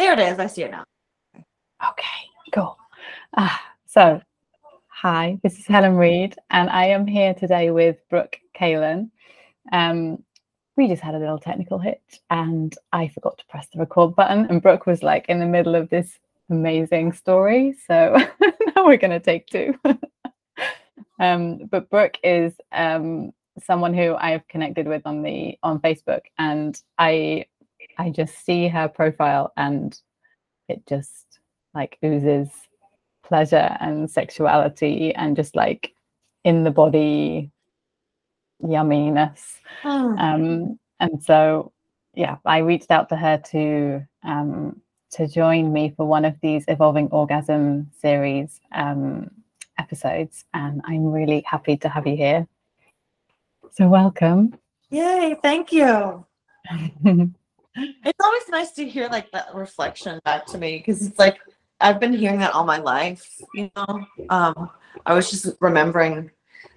There it is. I see it now. Okay, cool. Ah, so, hi, this is Helen Reed, and I am here today with Brooke Kalen. Um, we just had a little technical hitch, and I forgot to press the record button, and Brooke was like in the middle of this amazing story. So now we're going to take two. um, but Brooke is um, someone who I have connected with on the on Facebook, and I I just see her profile, and it just like oozes pleasure and sexuality, and just like in the body yumminess. Hmm. Um, and so, yeah, I reached out to her to um, to join me for one of these evolving orgasm series um, episodes, and I'm really happy to have you here. So, welcome. Yay! Thank you. It's always nice to hear like that reflection back to me because it's like I've been hearing that all my life. You know, um, I was just remembering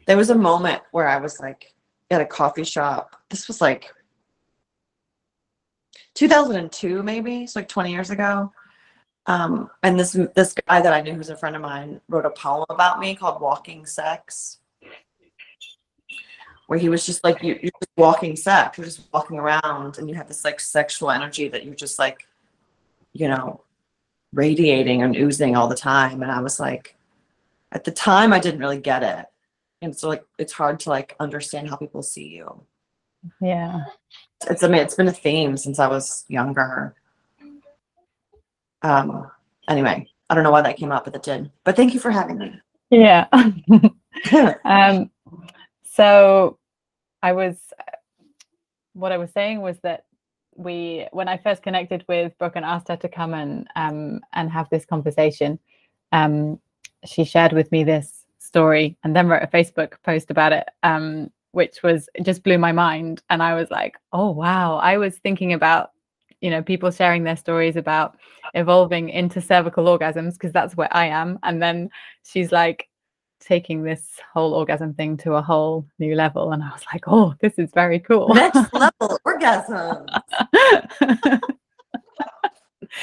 there was a moment where I was like at a coffee shop. This was like 2002, maybe. It's like 20 years ago. Um, and this this guy that I knew who's a friend of mine wrote a poem about me called "Walking Sex," where he was just like you, you're just walking sex. You're just walking around, and you have this like sexual energy that you're just like, you know, radiating and oozing all the time. And I was like, at the time, I didn't really get it, and so like it's hard to like understand how people see you. yeah. It's I mean it's been a theme since I was younger. Um. Anyway, I don't know why that came up, but it did. But thank you for having me. Yeah. um, so I was, what I was saying was that we, when I first connected with Brooke and asked her to come and um, and have this conversation, um, she shared with me this story and then wrote a Facebook post about it, um, which was it just blew my mind. And I was like, oh wow, I was thinking about you know people sharing their stories about evolving into cervical orgasms because that's where I am. And then she's like taking this whole orgasm thing to a whole new level. And I was like, oh, this is very cool. Next level orgasm.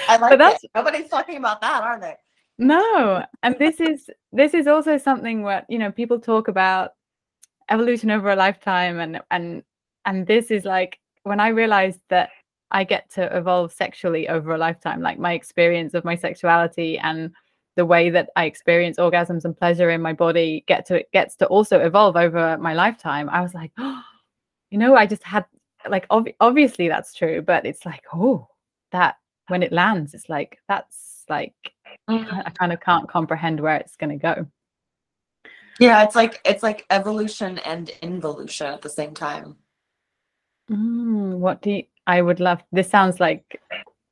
I like that's- it. Nobody's talking about that, are they? no. And this is this is also something where, you know, people talk about evolution over a lifetime and and and this is like when I realized that I get to evolve sexually over a lifetime, like my experience of my sexuality and the way that I experience orgasms and pleasure in my body get to gets to also evolve over my lifetime. I was like, oh, you know, I just had like ob- obviously that's true, but it's like, oh, that when it lands, it's like that's like I kind of can't comprehend where it's going to go. Yeah, it's like it's like evolution and involution at the same time. Mm, what do you, I would love? This sounds like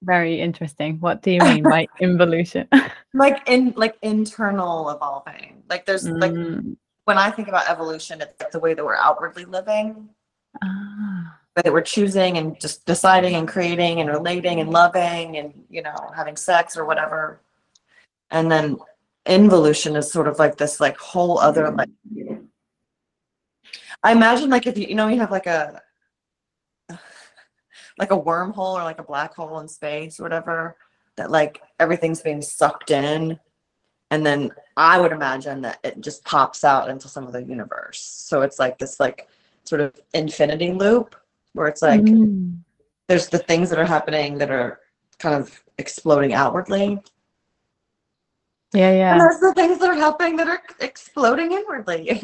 very interesting. What do you mean by involution? Like in like internal evolving. Like there's like Mm, when I think about evolution, it's like the way that we're outwardly living, ah, that we're choosing and just deciding and creating and relating and loving and you know having sex or whatever. And then involution is sort of like this like whole other like I imagine like if you you know you have like a like a wormhole or like a black hole in space or whatever that like everything's being sucked in and then I would imagine that it just pops out into some of the universe. So it's like this like sort of infinity loop where it's like mm, there's the things that are happening that are kind of exploding outwardly. yeah, And yeah, there's the things that are happening that are exploding inwardly.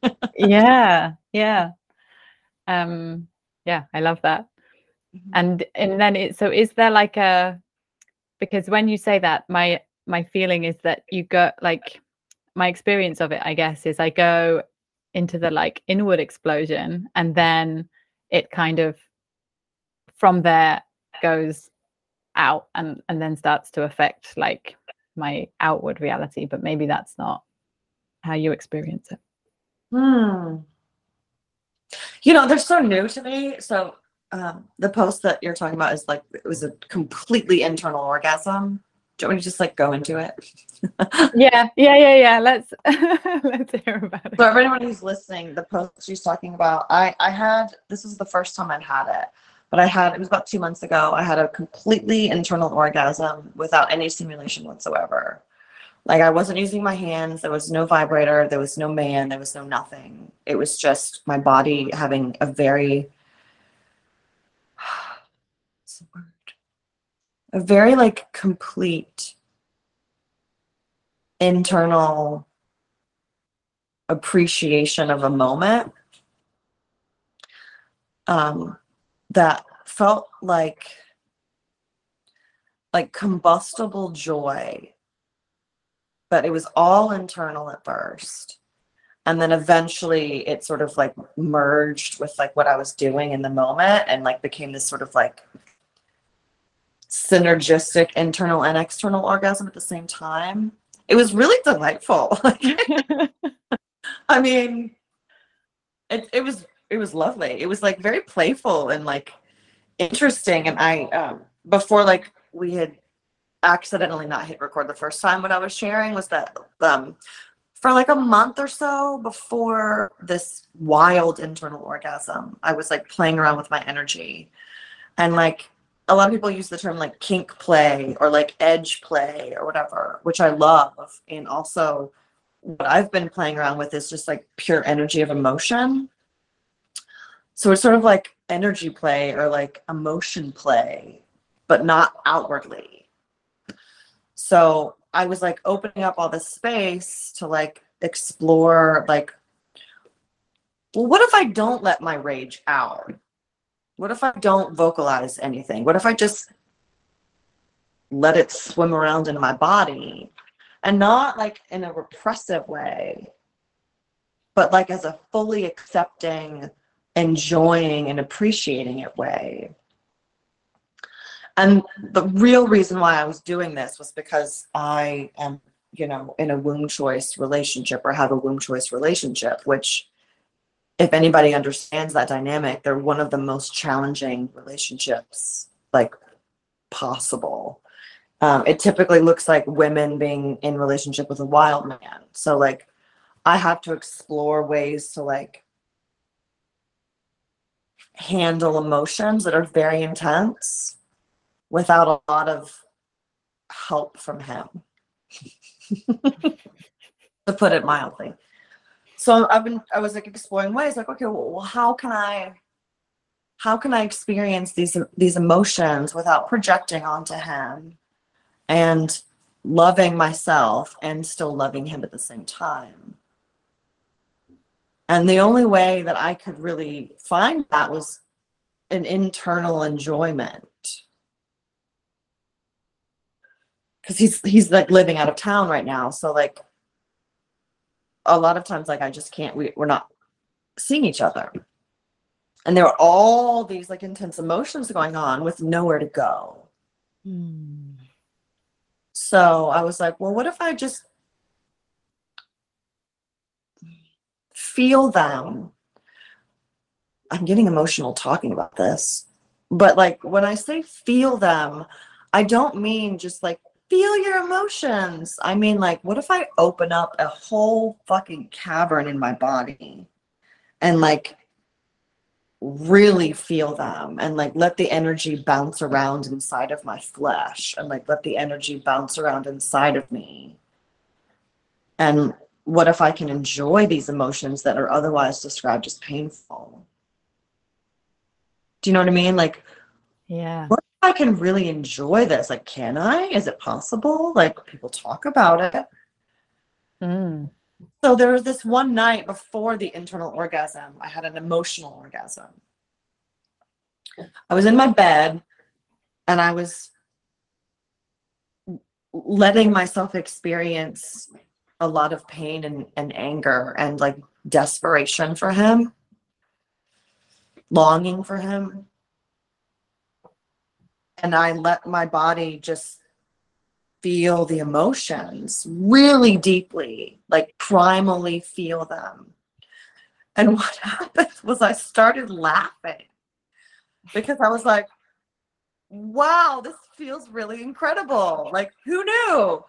yeah, yeah. Um, yeah, I love that. Mhm. And and then it so is there like a because when you say that, my my feeling is that you go like my experience of it, I guess, is I go into the like inward explosion and then it kind of from there goes out and and then starts to affect like my outward reality but maybe that's not how you experience it Hmm. You know, they're so new to me. So um, the post that you're talking about is like it was a completely internal orgasm. Do you want me to just like go into it? yeah yeah yeah yeah let's let's hear about it So everyone who's listening, the post she's talking about, I I had this was the first time I'd had it. but I had, it was about two months ago, I had a completely internal orgasm without any stimulation whatsoever. Like I wasn't using my hands, there was no vibrator, there was no man, there was no nothing. It was just my body having a very, A very like complete internal appreciation of a moment um, that felt like like combustible joy but it was all internal at first. And then eventually it sort of like merged with like what i was doing in the moment and like became this sort of like synergistic internal and external orgasm at the same time. It was really delightful. I mean it, it was it was lovely. It was like very playful and like interesting. And i um before like we had accidentally not hit record the first time what I was sharing was that um for like a month or so before this wild internal orgasm, I was like playing around with my energy. And like a lot of people use the term like kink play or like edge play or whatever, which I love. And also what I've been playing around with is just like pure energy of emotion. So it's sort of like energy play or like emotion play, but not outwardly so I was like opening up all this space to like explore like well what if I don't let my rage out? What if I don't vocalize anything? What if I just let it swim around in my body and not like in a repressive way, but like as a fully accepting, enjoying, and appreciating it way. And the real reason why I was doing this was because I am, you know, in a womb choice relationship or have a womb choice relationship, which, if anybody understands that dynamic, they're one of the most challenging relationships like possible. Um, it typically looks like women being in relationship with a wild man. So like, I have to explore ways to like handle emotions that are very intense without a lot of help from him, to put it mildly. So I've been, I was like exploring ways, like, okay, well, how can I, how can I experience these these emotions without projecting onto him, and loving myself and still loving him at the same time. And the only way that I could really find that was an internal enjoyment because he's he's like living out of town right now so like a lot of times like i just can't we, we're not seeing each other. And there were all these like intense emotions going on with nowhere to go. Mm. so i was like well what if i just feel them? I'm getting emotional talking about this. But like when i say feel them i don't mean just like feel your emotions. I mean, like, what if I open up a whole fucking cavern in my body and like really feel them and like let the energy bounce around inside of my flesh and like let the energy bounce around inside of me? And what if I can enjoy these emotions that are otherwise described as painful? Do you know what I mean? Like, yeah. I can really enjoy this. Like, can I? Is it possible? Like, people talk about it. Mm. So there was this one night before the internal orgasm, I had an emotional orgasm. I was in my bed and I was letting myself experience a lot of pain and, and anger and like desperation for him, longing for him and I let my body just feel the emotions really deeply, like primally feel them. And what happened was I started laughing because I was like, wow, this feels really incredible. Like, who knew?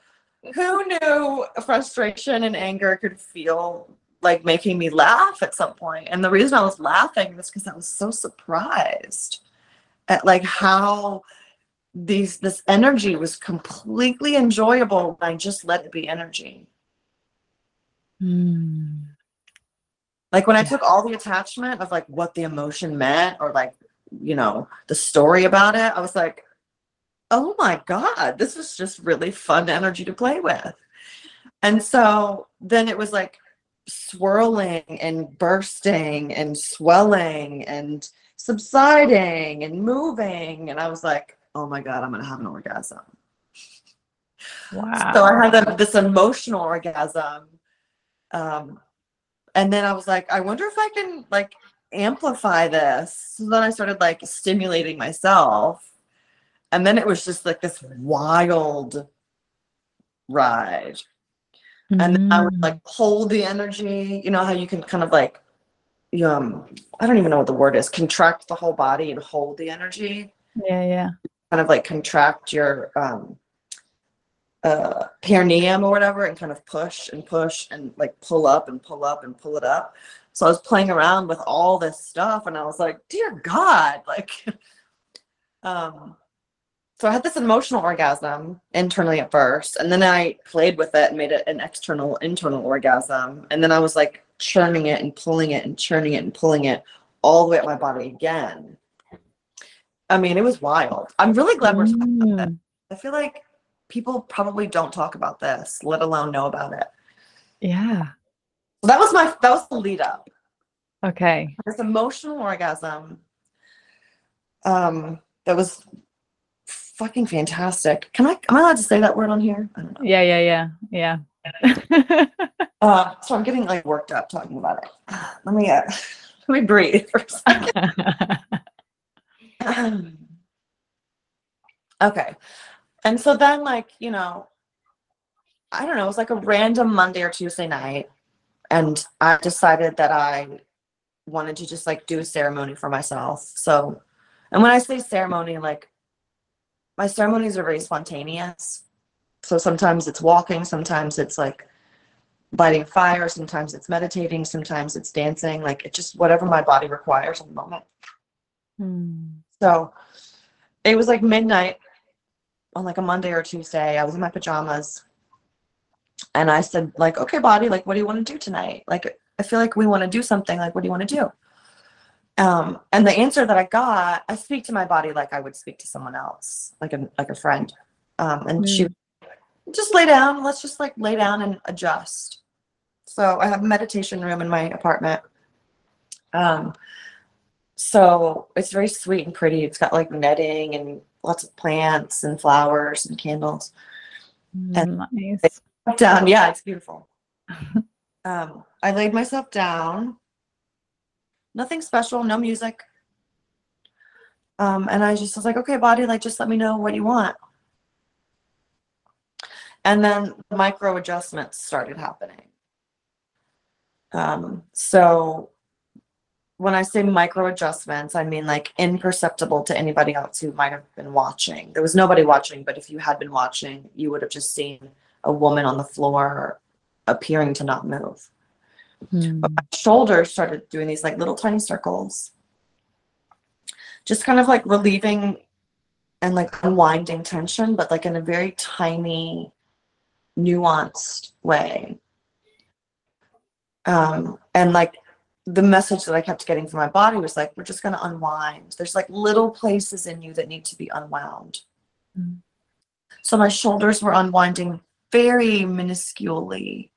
Who knew frustration and anger could feel like making me laugh at some point? And the reason I was laughing was because I was so surprised at like how these this energy was completely enjoyable I just let it be energy. Mm. Like when I took all the attachment of like what the emotion meant or like, you know, the story about it, I was like, oh my God, this is just really fun energy to play with. And so then it was like swirling and bursting and swelling and subsiding and moving. And I was like, oh my God, I'm going to have an orgasm. Wow. So I had this emotional orgasm. Um, and then I was like, I wonder if I can like amplify this. So then I started like stimulating myself. And then it was just like this wild ride. And then I would Mm. like hold the energy. You know how you can kind of like, um, I don't even know what the word is, contract the whole body and hold the energy. yeah, yeah. Kind of like contract your um, uh, perineum or whatever, and kind of push and push and like pull up and pull up and pull it up. So I was playing around with all this stuff, and I was like, "Dear God!" Like, um, so I had this emotional orgasm internally at first, and then I played with it and made it an external, internal orgasm, and then I was like churning it and pulling it and churning it and pulling it all the way up my body again. I mean, it was wild. I'm really glad we're talking about that. Mm. I feel like people probably don't talk about this, let alone know about it. Yeah. So that was my that was the lead up. Okay. This emotional orgasm. Um, that was fucking fantastic. Can I am I allowed to say that word on here? I don't know. Yeah, yeah, yeah, yeah. Uh, so I'm getting like worked up talking about it. Let me uh, let me breathe for a second. okay. And so then, like, you know, I don't know, it was like a random Monday or Tuesday night. And I decided that I wanted to just like do a ceremony for myself. So, and when I say ceremony, like, my ceremonies are very spontaneous. So sometimes it's walking, sometimes it's like lighting fire, sometimes it's meditating, sometimes it's dancing, like it just whatever my body requires in the moment. Mm. So it was like midnight on like a Monday or Tuesday. I was in my pajamas. And I said, like, okay, body, like, what do you want to do tonight? Like, I feel like we want to do something. Like, what do you want to do? Um, and the answer that I got, I speak to my body like I would speak to someone else, like a like a friend. Um, and she just lay down. Let's just like lay down and adjust. So I have a meditation room in my apartment. Um, so it's very sweet and pretty. It's got like netting and lots of plants and flowers and candles. And- nice. Down, yeah, it's beautiful. um, I laid myself down. Nothing special, no music. Um, and I just was like, okay, body, like just let me know what you want. And then the micro adjustments started happening. Um, so when I say micro adjustments, I mean like imperceptible to anybody else who might have been watching. There was nobody watching, but if you had been watching, you would have just seen a woman on the floor appearing to not move. Mm. But my shoulders started doing these like little tiny circles, just kind of like relieving and like unwinding tension, but like in a very tiny, nuanced way. Um, and like the message that I kept getting from my body was like, we're just going to unwind. There's like little places in you that need to be unwound. Mm. So my shoulders were unwinding very minusculely.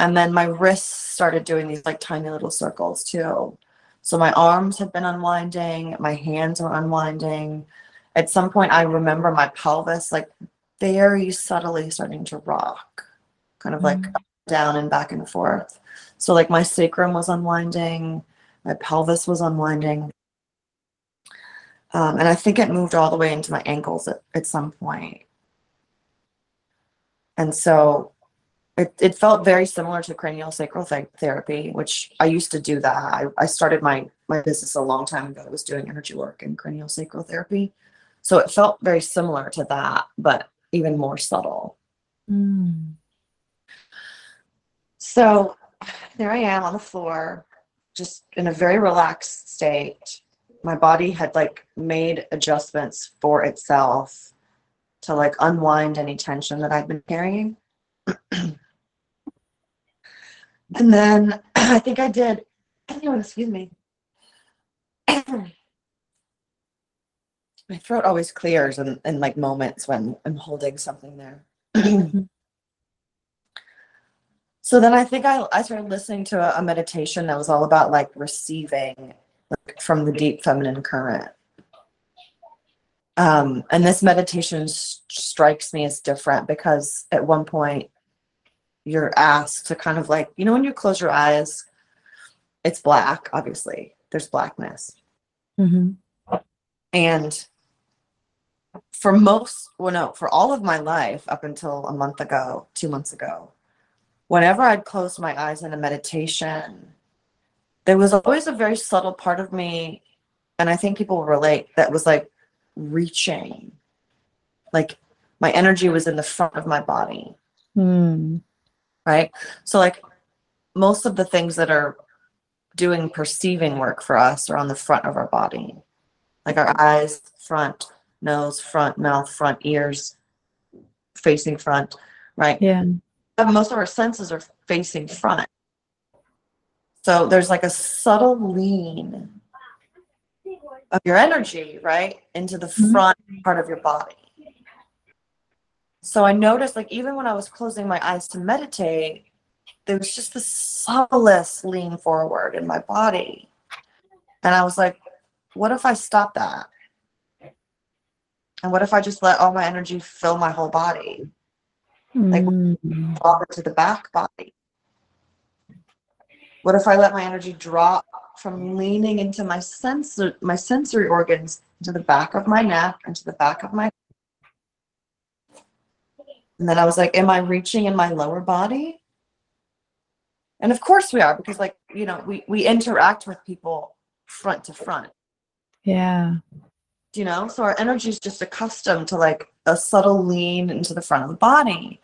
And then my wrists started doing these like tiny little circles too. So my arms had been unwinding, my hands were unwinding. At some point, I remember my pelvis like very subtly starting to rock, kind of like Mm. up, down and back and forth. So, like, my sacrum was unwinding, my pelvis was unwinding. Um, and I think it moved all the way into my ankles at, at some point. And so it, it felt very similar to cranial sacral th- therapy, which I used to do that. I, I started my, my business a long time ago. I was doing energy work and cranial sacral therapy. So it felt very similar to that, but even more subtle. Mm. So there I am on the floor, just in a very relaxed state. my body had like made adjustments for itself to like unwind any tension that I'd been carrying. and then I think I did. Excuse me. my throat always clears in, in like moments when I'm holding something there. so then I think I, I started listening to a, a meditation that was all about like receiving like, from the deep feminine current. Um, and this meditation strikes me as different because at one point you're asked to kind of like, you know, when you close your eyes, it's black, obviously, there's blackness. Mhm. And for most, well, no, for all of my life up until a month ago, two months ago, whenever I'd close my eyes in a meditation, there was always a very subtle part of me, and I think people will relate, that was like reaching. Like my energy was in the front of my body, Mm. right? So, like most of the things that are doing perceiving work for us are on the front of our body, like our eyes, front, nose, front, mouth, front, ears, facing front, right? Yeah. But most of our senses are facing front. So there's like a subtle lean of your energy, right, into the Mhm. front part of your body. So I noticed, like, even when I was closing my eyes to meditate, there was just the subtlest lean forward in my body. And I was like, what if I stop that? And what if I just let all my energy fill my whole body? Like- Mm. drop it to the back body? What if I let my energy drop from leaning into my sensor my sensory organs into the back of my neck, into the back of my and then I was like, Am I reaching in my lower body? And of course we are, because like, you know, we, we interact with people front to front, Yeah. You know? So our energy is just accustomed to like a subtle lean into the front of the body.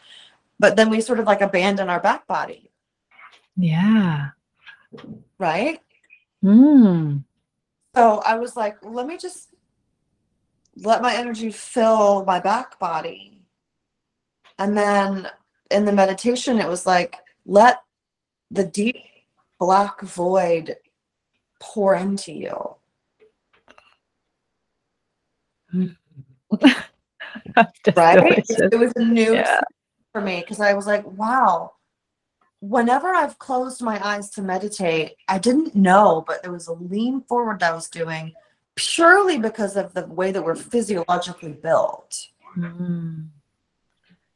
But then we sort of like abandon our back body, Yeah. right? Mm. So I was like, let me just let my energy fill my back body. And then in the meditation, it was like, let the deep black void pour into you. Right? delicious. It was a new Yeah. for me because I was like, wow. Whenever I've closed my eyes to meditate, I didn't know, but there was a lean forward that I was doing purely because of the way that we're physiologically built. Mm.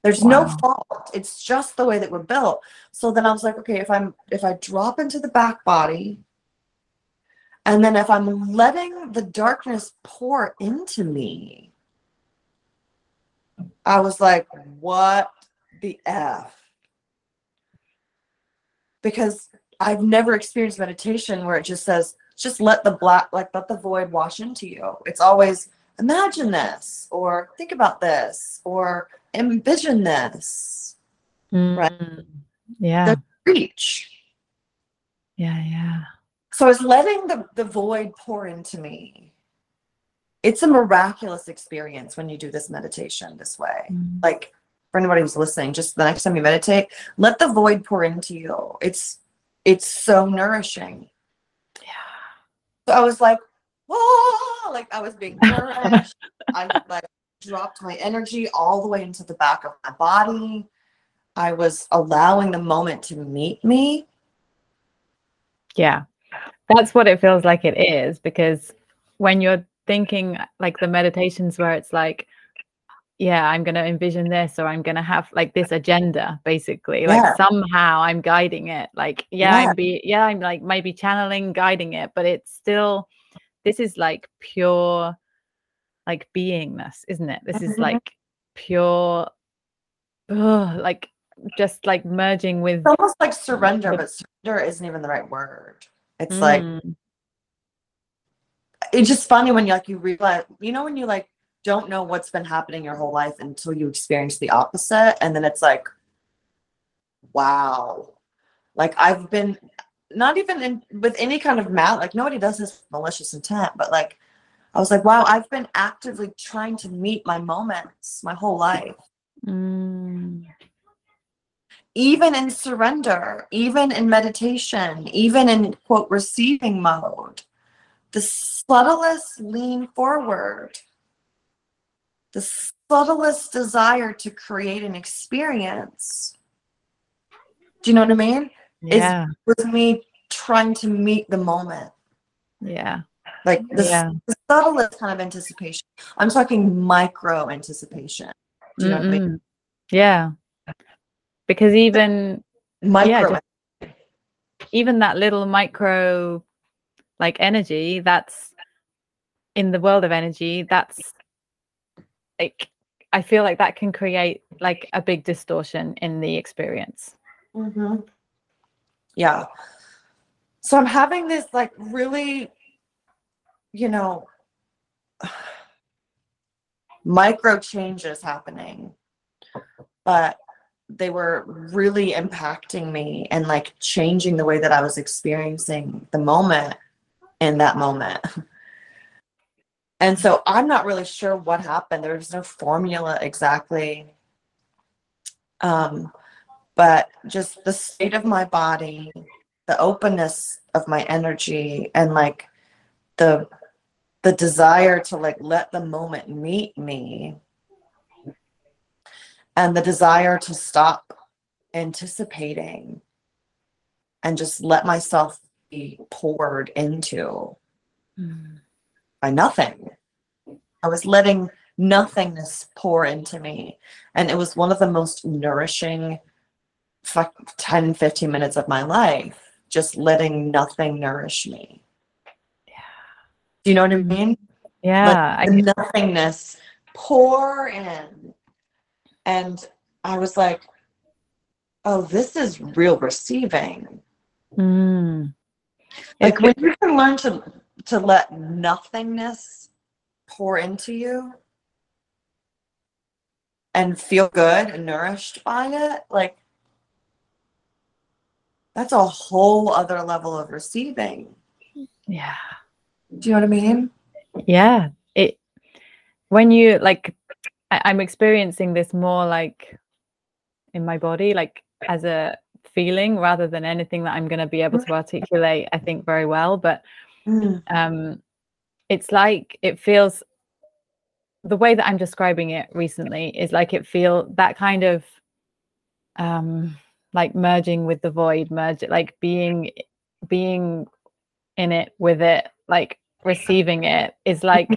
There's no fault. It's just the way that we're built. So then I was like, okay, if I'm if I drop into the back body, and then if I'm letting the darkness pour into me, I was like, what the F? Because I've never experienced meditation where it just says, just let the black, like let the void wash into you. It's always imagine this, or think about this, or envision this. Right. Mm. Yeah. There's reach. Yeah. Yeah. So I was letting the, the void pour into me. It's a miraculous experience when you do this meditation this way. Mm. Like for anybody who's listening, just the next time you meditate, let the void pour into you. It's it's so nourishing. Yeah. So I was like, whoa, like I was being nourished. I like dropped my energy all the way into the back of my body. I was allowing the moment to meet me. Yeah. That's what it feels like it is because when you're thinking like the meditations where it's like, yeah, I'm going to envision this or I'm going to have like this agenda basically. Yeah. Like somehow I'm guiding it. Like, yeah, Yeah. I'm be, yeah, I'm like maybe channeling, guiding it, but it's still, this is like pure like beingness, isn't it? This is Mhm. like pure, ugh, like just like merging with. It's almost like surrender, but surrender isn't even the right word. It's like Mm, it's just funny when you like you realize you know when you like don't know what's been happening your whole life until you experience the opposite and then it's like wow like i've been not even in with any kind of mal like nobody does this malicious intent, but like I was like, wow, I've been actively trying to meet my moments my whole life. Mm. Even in surrender, even in meditation, even in quote receiving mode, the subtlest lean forward, the subtlest desire to create an experience. Do you know what I mean? Yeah. With me trying to meet the moment. Yeah. Like the, Yeah. the subtlest kind of anticipation. I'm talking micro anticipation. Do you know what I mean? Yeah. Because even Micro. just- even that little micro like energy that's in the world of energy that's like i feel like that can create like a big distortion in the experience hmm Yeah. So I'm having this like really, you know, micro changes happening, but they were really impacting me and like changing the way that I was experiencing the moment in that moment. And so I'm not really sure what happened. There's no formula exactly. Um, but just the state of my body, the openness of my energy, and like the the desire to like let the moment meet me and the desire to stop anticipating and just let myself be poured into by nothing. I was letting nothingness pour into me. And it was one of the most nourishing fuck 10, 15 minutes of my life, just letting nothing nourish me. Yeah. Do you know what I mean? yeah I, nothingness pour in. And I was like, oh, this is real receiving. mm. Like It's- when you can learn to to let nothingness pour into you and feel good and nourished by it, like that's a whole other level of receiving. yeah Do you know what I mean? yeah it when you like I, i'm experiencing this more like in my body like as a feeling rather than anything that i'm going to be able to articulate i think very well but Mm, um it's like it feels the way that i'm describing it recently is like it feel that kind of um like merging with the void merge like being being in it with it like receiving it is like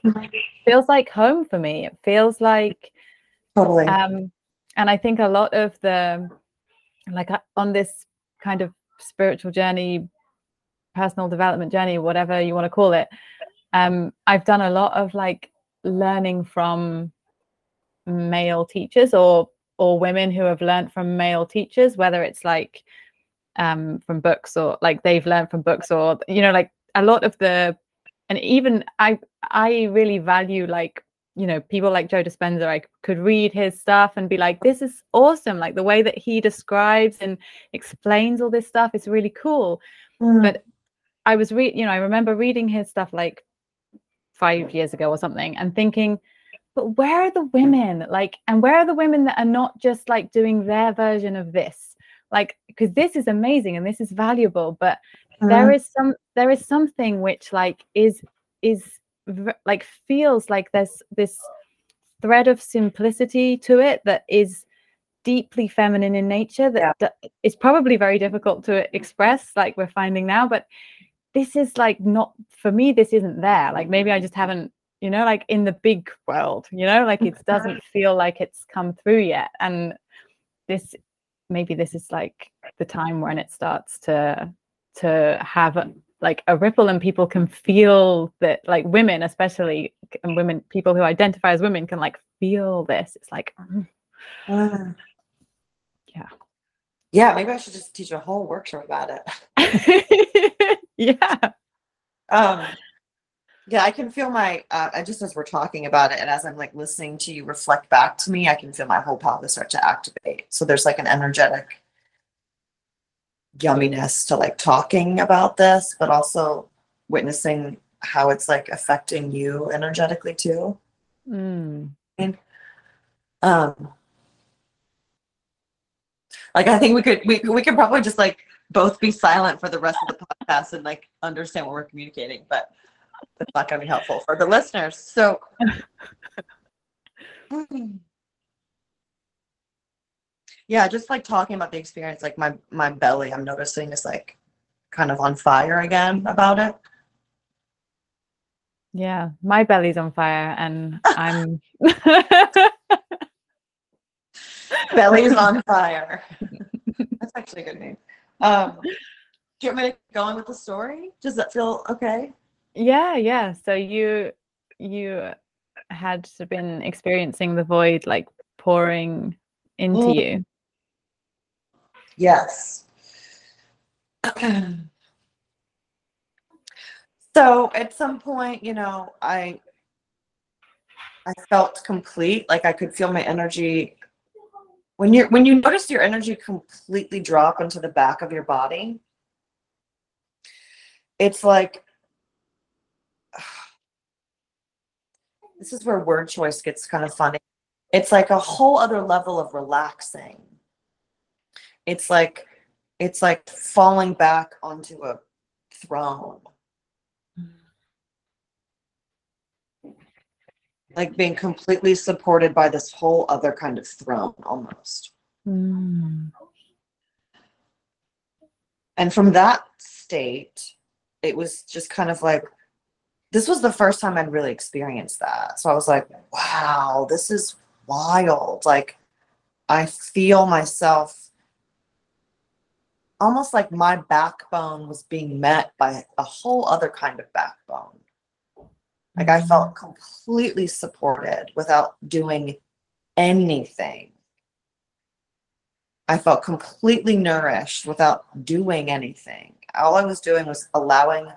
feels like home for me it feels like Totally. um and i think a lot of the like uh, on this kind of spiritual journey personal development journey whatever you want to call it um i've done a lot of like learning from male teachers or or women who have learned from male teachers whether it's like um from books or like they've learned from books or you know like a lot of the and even i i really value like you know people like joe dispenza i could read his stuff and be like this is awesome like the way that he describes and explains all this stuff is really cool Mm, but I was read, you know, I remember reading his stuff like five years ago or something, and thinking, but where are the women? Like, and where are the women that are not just like doing their version of this? Like, because this is amazing and this is valuable, but there mm, is some, there is something which like is is like feels like there's this thread of simplicity to it that is deeply feminine in nature that d- is probably very difficult to express like we're finding now but this is like not for me this isn't there. Like maybe i just haven't you know like in the big world you know like it doesn't feel like it's come through yet. And this maybe this is like the time when it starts to to have like a ripple and people can feel that like women especially and women people who identify as women can like feel this it's like mm. Yeah. Yeah, maybe I should just teach a whole workshop about it. yeah Um, yeah, I can feel my, uh, I just as we're talking about it and as I'm like listening to you reflect back to me, I can feel my whole pelvis start to activate. So there's like an energetic yumminess to like talking about this, but also witnessing how it's like affecting you energetically too. Mm. Um, like I think we could we we could probably just like both be silent for the rest of the podcast and like understand what we're communicating, but that's not gonna be helpful for the listeners. So yeah, just like talking about the experience, like my my belly, I'm noticing is like kind of on fire again about it. Yeah, my belly's on fire and I'm Belly's on fire. That's actually a good name. Um, do you want me to go on with the story? Does that feel okay? Yeah, yeah. So you you had been experiencing the void like pouring into Mm. you. Yes. so at some point, you know, I I felt complete, like I could feel my energy when you're when you notice your energy completely drop into the back of your body. It's like this is where word choice gets kind of funny. It's like a whole other level of relaxing it's like it's like falling back onto a throne. Like being completely supported by this whole other kind of throne almost. Mm. and from that state it was just kind of like this was the first time i'd really experienced that. So i was like wow this is wild. Like i feel myself almost like my backbone was being met by a whole other kind of backbone like i felt mm-hmm. completely supported without doing anything I felt completely nourished without doing anything. All I was doing was allowing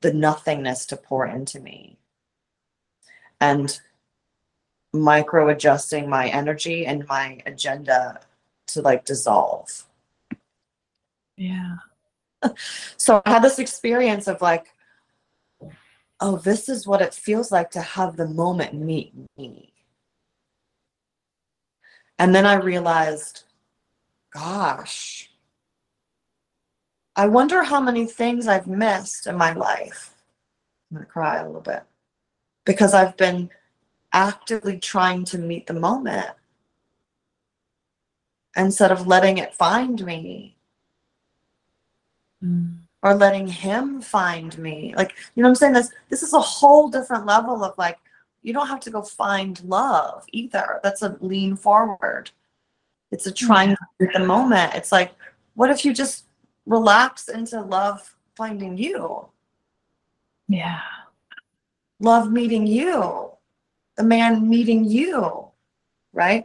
the nothingness to pour into me and micro adjusting my energy and my agenda to like dissolve. Yeah. So I had this experience of like, oh, this is what it feels like to have the moment meet me. And then I realized, gosh, I wonder how many things I've missed in my life. I'm going to cry a little bit because I've been actively trying to meet the moment instead of letting it find me. Or letting him find me. Like, you know what I'm saying? This this is a whole different level of like you don't have to go find love either. That's a lean forward. It's a trying to meet the moment. It's like, what if you just relax into love finding you? Yeah. Love meeting you. The man meeting you. Right?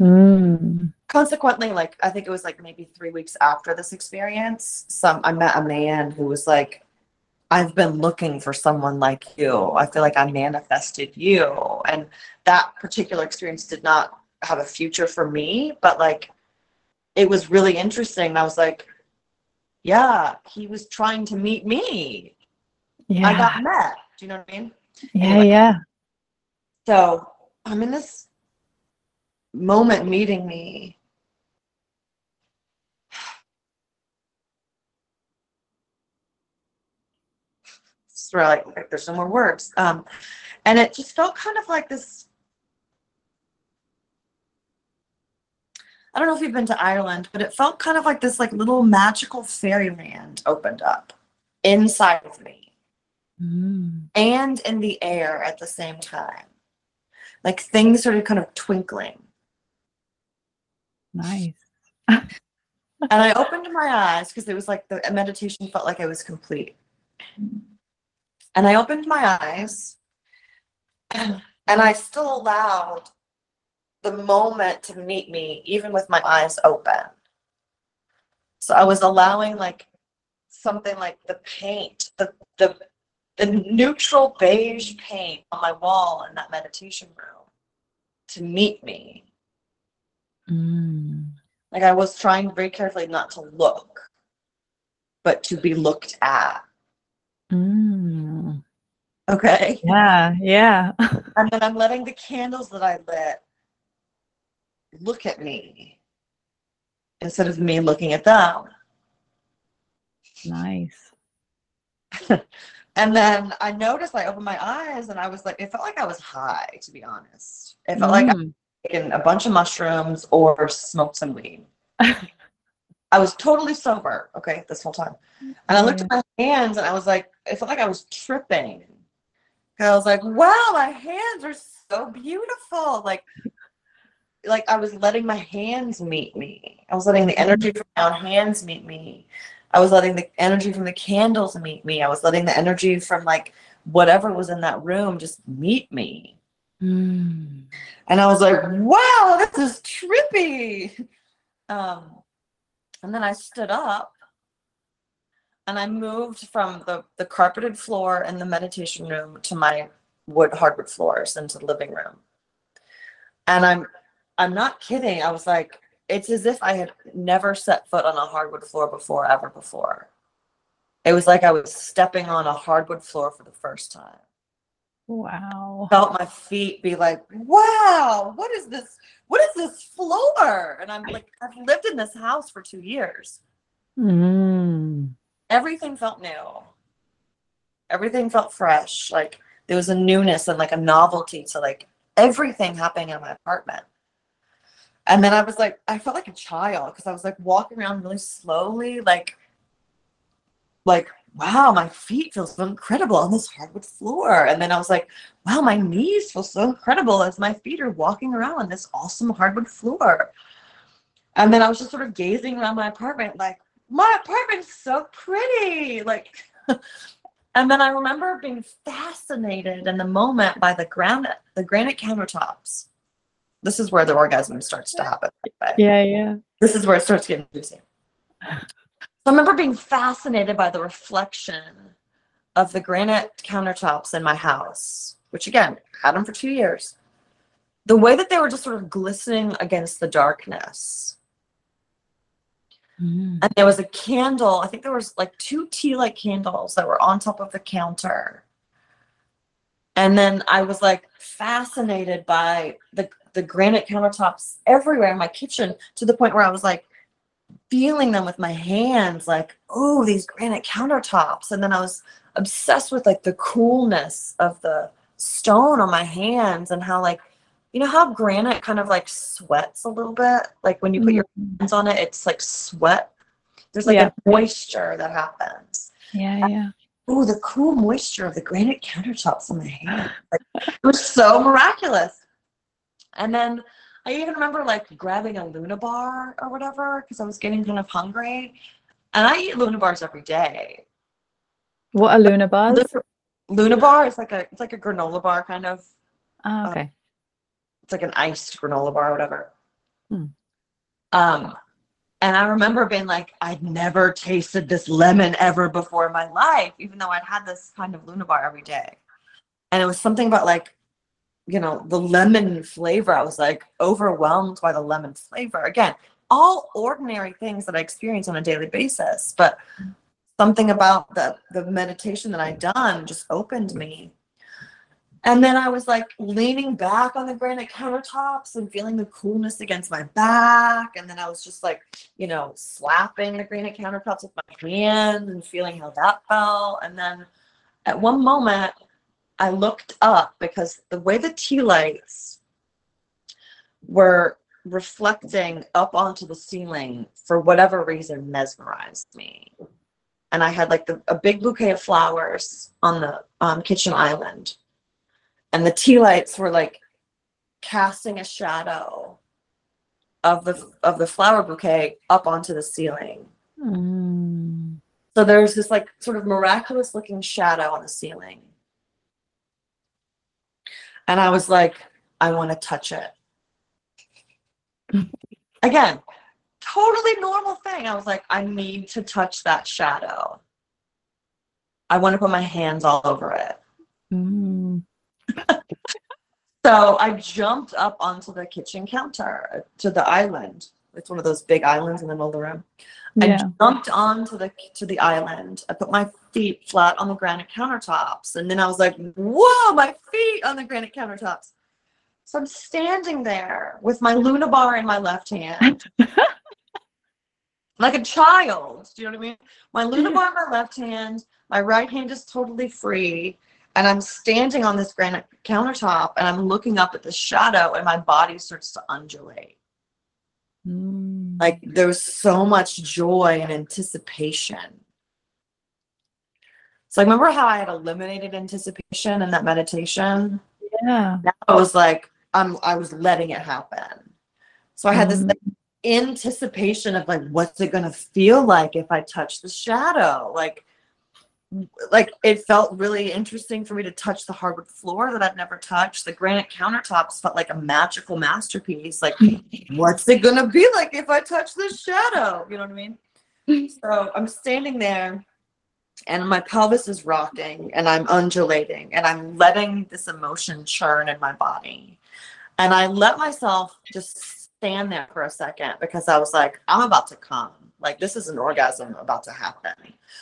Mm. Consequently like i think it was like maybe three weeks after this experience some i met a man who was like i've been looking for someone like you i feel like i manifested you and that particular experience did not have a future for me but like it was really interesting i was like yeah he was trying to meet me Yeah. i got met do you know what i mean yeah, anyway. yeah. So I'm in this moment meeting me. Like, like there's no more words. Um, and it just felt kind of like this. I don't know if you've been to Ireland, but it felt kind of like this like little magical fairyland opened up inside of me Mm. and in the air at the same time. Like things started kind of twinkling. Nice. And I opened my eyes because it was like the meditation felt like I was complete. And I opened my eyes and I still allowed the moment to meet me, even with my eyes open. So I was allowing like something like the paint, the the the neutral beige paint on my wall in that meditation room to meet me. Mm. Like I was trying very carefully not to look. but to be looked at. Mm. Okay. Yeah, yeah. And then I'm letting the candles that I lit look at me instead of me looking at them. nice. And then I noticed I opened my eyes and I was like, it felt like I was high, to be honest. It felt like I Mm. taken a bunch of mushrooms or smoked some weed. I was totally sober, okay, this whole time. And I looked at my hands and I was like, it felt like I was tripping. And I was like, wow, my hands are so beautiful. Like, like I was letting my hands meet me. I was letting the energy from my own hands meet me. I was letting the energy from the candles meet me. I was letting the energy from like whatever was in that room just meet me. Mm. And I was like, wow, this is trippy. Um, and then I stood up and I moved from the, the carpeted floor in the meditation room to my wood hardwood floors into the living room. And I'm I'm not kidding. I was like, it's as if I had never set foot on a hardwood floor before, ever before. It was like I was stepping on a hardwood floor for the first time Wow. felt my feet be like, wow, what is this? What is this floor? And I'm like, I've lived in this house for two years. Mm. Everything felt new. Everything felt fresh. Like there was a newness and like a novelty to like everything happening in my apartment. And then I was like, I felt like a child because I was like walking around really slowly, like, like, wow, my feet feel so incredible on this hardwood floor. And then I was like, wow, my knees feel so incredible as my feet are walking around on this awesome hardwood floor. And then I was just sort of gazing around my apartment, like, my apartment's so pretty. Like, and then I remember being fascinated in the moment by the granite, the granite countertops. This is where the orgasm starts to happen. way Yeah, yeah. this is where it starts getting juicy. So I remember being fascinated by the reflection of the granite countertops in my house, which again, had them for two years. The way that they were just sort of glistening against the darkness. Mm. And there was a candle, I think there was like two tea light candles that were on top of the counter. And then I was like fascinated by the the granite countertops everywhere in my kitchen to the point where I was like feeling them with my hands, like, oh, these granite countertops. And then I was obsessed with like the coolness of the stone on my hands and how like, you know how granite kind of like sweats a little bit? Like when you put your mm-hmm. hands on it, it's like sweat. There's like Yeah. a moisture that happens. Yeah, yeah. Oh, the cool moisture of the granite countertops on my hand. Like, it was so miraculous. And then I even remember like grabbing a Luna bar or whatever because I was getting kind of hungry. And I eat Luna bars every day. What are Luna bars? Luna- bar is like a it's like a granola bar kind of. Oh, okay. It's like an iced granola bar or whatever. Hmm. Um, and I remember being like, I'd never tasted this lemon ever before in my life, even though I'd had this kind of Luna bar every day. And it was something about like, you know, the lemon flavor. I was like overwhelmed by the lemon flavor. Again, all ordinary things that I experience on a daily basis, but something about the the meditation that I'd done just opened me. And then I was like leaning back on the granite countertops and feeling the coolness against my back. And then I was just like, you know, slapping the granite countertops with my hands and feeling how that felt. And then at one moment, I looked up because the way the tea lights were reflecting up onto the ceiling for whatever reason mesmerized me. And I had like the, a big bouquet of flowers on the um, kitchen island and the tea lights were like casting a shadow of the of the flower bouquet up onto the ceiling. Mm. So there's this like sort of miraculous looking shadow on the ceiling. And I was like, I want to touch it. Again, totally normal thing. I was like, I need to touch that shadow. I want to put my hands all over it. Mm. So I jumped up onto the kitchen counter uh, to the island It's one of those big islands in the middle of the room. I jumped onto the to the island. I put my feet flat on the granite countertops, and then I was like, "Whoa, my feet on the granite countertops!" So I'm standing there with my Luna bar in my left hand, like a child. Do you know what I mean? My Luna mm. bar in my left hand, my right hand is totally free, and I'm standing on this granite countertop, and I'm looking up at the shadow, and my body starts to undulate Mm. like there was so much joy and anticipation so I remember how i had eliminated anticipation in that meditation yeah. i was like um, i was letting it happen so i had this Mm. like, anticipation of like what's it going to feel like if i touch the shadow like like it felt really interesting for me to touch the hardwood floor that I've never touched. The granite countertops felt like a magical masterpiece. Like, what's it gonna be like if I touch this shadow? You know what I mean? So I'm standing there and my pelvis is rocking and I'm undulating and I'm letting this emotion churn in my body. And I let myself just stand there for a second because I was like, I'm about to come. Like, this is an orgasm about to happen.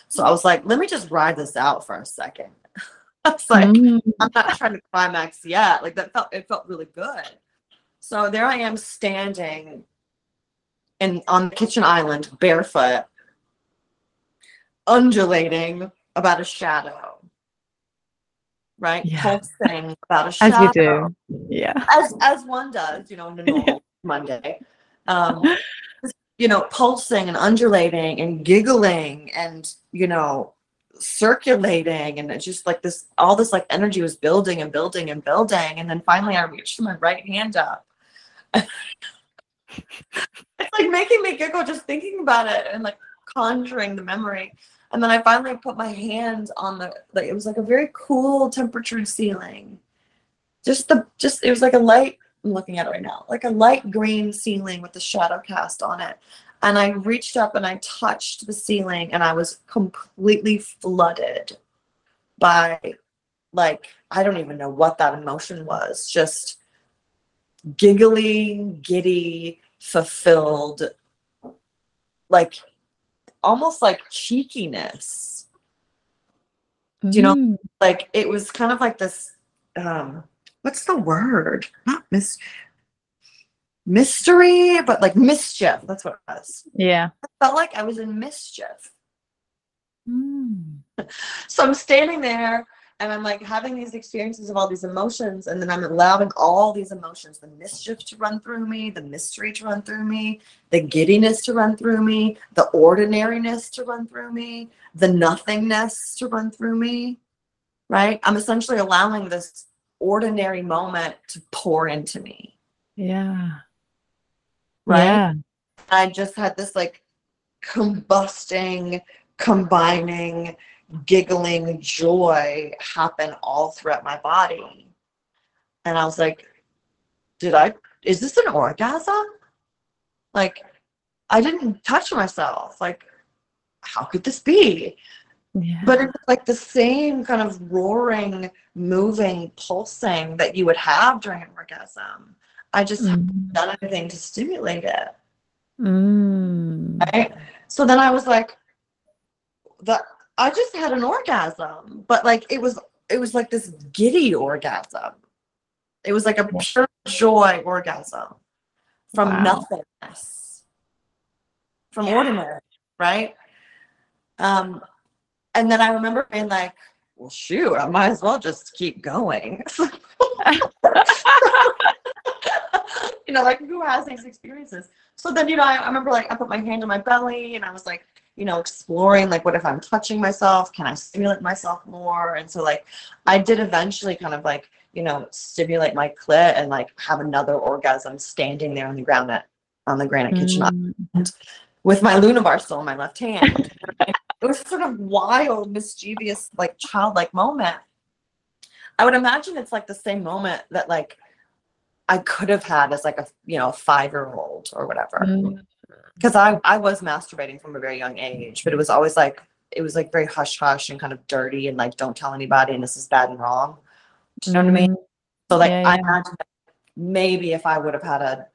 So I was like, let me just ride this out for a second. I was like, Mm. I'm not trying to climax yet. Like that felt it felt really good. So there I am standing and on the kitchen island, barefoot, undulating about a shadow. Right? Yeah. Pulsing about a shadow. As you do. Yeah. As as one does, you know, a normal Monday. Um you know, pulsing and undulating and giggling and, you know, circulating and it's just like this all this like energy was building and building and building and then finally i reached my right hand up it's like making me giggle just thinking about it and like conjuring the memory and then i finally put my hand on the like it was like a very cool temperatured ceiling just the just it was like a light i'm looking at it right now. Like a light green ceiling with the shadow cast on it. And I reached up and I touched the ceiling and I was completely flooded by like I don't even know what that emotion was. Just giggly giddy fulfilled like almost like cheekiness. Do you know- Mm. like it was kind of like this um what's the word not mis mystery but like mischief that's what it was Yeah. I felt like I was in mischief. Mm. So I'm standing there and I'm like having these experiences of all these emotions, and then I'm allowing all these emotions the mischief to run through me, the mystery to run through me, the giddiness to run through me, the ordinariness to run through me, the nothingness to run through me. Right? I'm essentially allowing this ordinary moment to pour into me. Yeah. Right? Yeah. I just had this like combusting, combining, giggling joy happen all throughout my body. And I was like, did I, is this an orgasm? Like, I didn't touch myself. Like, how could this be? Yeah. But it's like the same kind of roaring, moving, pulsing that you would have during an orgasm. I just haven't Mm. done anything to stimulate it. Mm. right? So then I was like, that I just had an orgasm, but like it was it was like this giddy orgasm. It was like a pure joy orgasm from Wow. nothingness, from Yeah. ordinary, right? Um, and then I remember being like, well, shoot, I might as well just keep going. you know, like who has these experiences? So then, you know, I, I remember like I put my hand on my belly and I was like, you know, exploring like what if I'm touching myself? Can I stimulate myself more? And so like I did eventually kind of like, you know, stimulate my clit and like have another orgasm standing there on the ground at on the granite kitchen Mm. with my Luna bar still in my left hand. it was sort of wild, mischievous, like childlike moment. I would imagine it's like the same moment that like I could have had as like a you know five year old or whatever. Mm. Because I I was masturbating from a very young age, but it was always like it was like very hush hush and kind of dirty and like don't tell anybody and this is bad and wrong. Do you know what I mean? So like Yeah, I imagine that maybe if I would have had a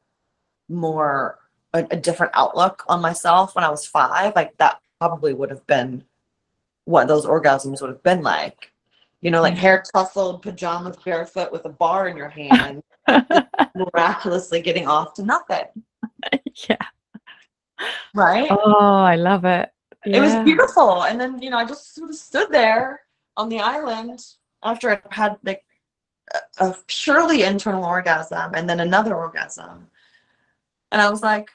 more a, a different outlook on myself when I was five, like that probably would have been what those orgasms would have been like. You know, like hair tousled, pajamas, barefoot with a bar in your hand, miraculously getting off to nothing. yeah. Right? Oh, I love it. It was beautiful. And then, you know, I just sort of stood there on the island after I had like a purely internal orgasm and then another orgasm. And I was like,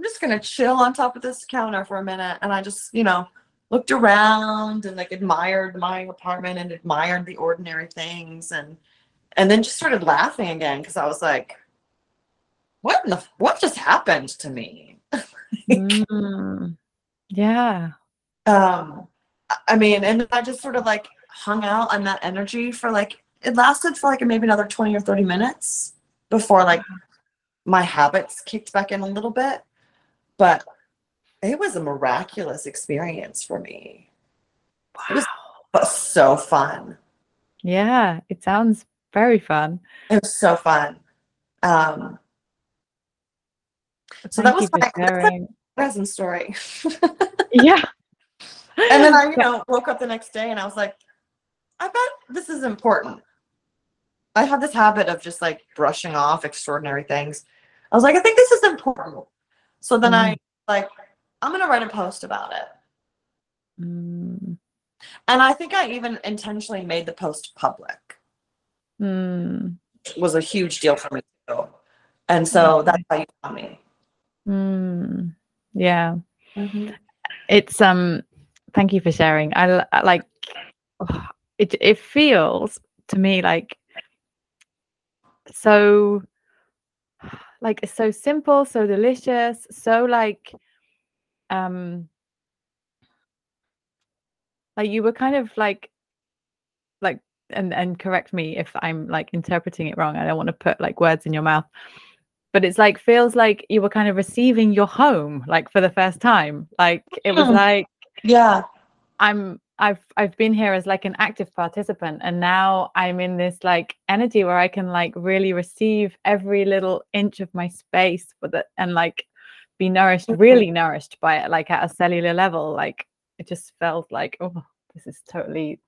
I'm just gonna chill on top of this counter for a minute. And I just, you know, looked around and like admired my apartment and admired the ordinary things and and then just started laughing again because I was like, what in the what just happened to me? Mm. Yeah. um i mean and i just sort of like hung out on that energy for like it lasted for like maybe another 20 or 30 minutes before like my habits kicked back in a little bit but it was a miraculous experience for me Wow. It was- so fun Yeah. It sounds very fun. it was so fun um so Thank that was my sharing. present story Yeah. and then I, you know, woke up the next day and I was like, I bet this is important. I have this habit of just like brushing off extraordinary things. I was like, I think this is important. So then I like, I'm gonna write a post about it. Mm. And I think I even intentionally made the post public. Mm. It was a huge deal for me too. And so that's how you found me. Mm. Yeah. it's um thank you for sharing I like it it feels to me like so like it's so simple so delicious so like um like you were kind of like like and and correct me if i'm like interpreting it wrong i don't want to put like words in your mouth but it's like feels like you were kind of receiving your home like for the first time like it was Hmm. like Yeah. i'm i've i've been here as like an active participant and now i'm in this like energy where i can like really receive every little inch of my space with it and like be nourished really nourished by it like at a cellular level like it just felt like oh this is totally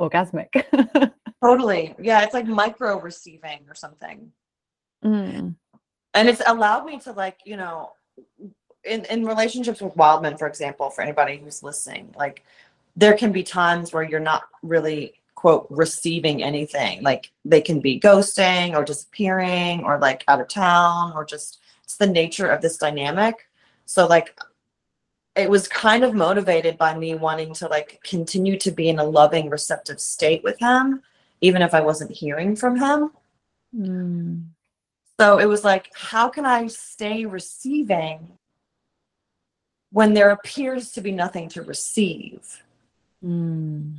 orgasmic Totally. Yeah. It's like micro receiving or something. Mm, and it's allowed me to like you know in in relationships with wildman for example for anybody who's listening like there can be times where you're not really quote receiving anything. Like they can be ghosting or disappearing or like out of town or just it's the nature of this dynamic. So like it was kind of motivated by me wanting to like continue to be in a loving receptive state with him even if i wasn't hearing from him. Mm, so it was like, how can I stay receiving when there appears to be nothing to receive? Mm,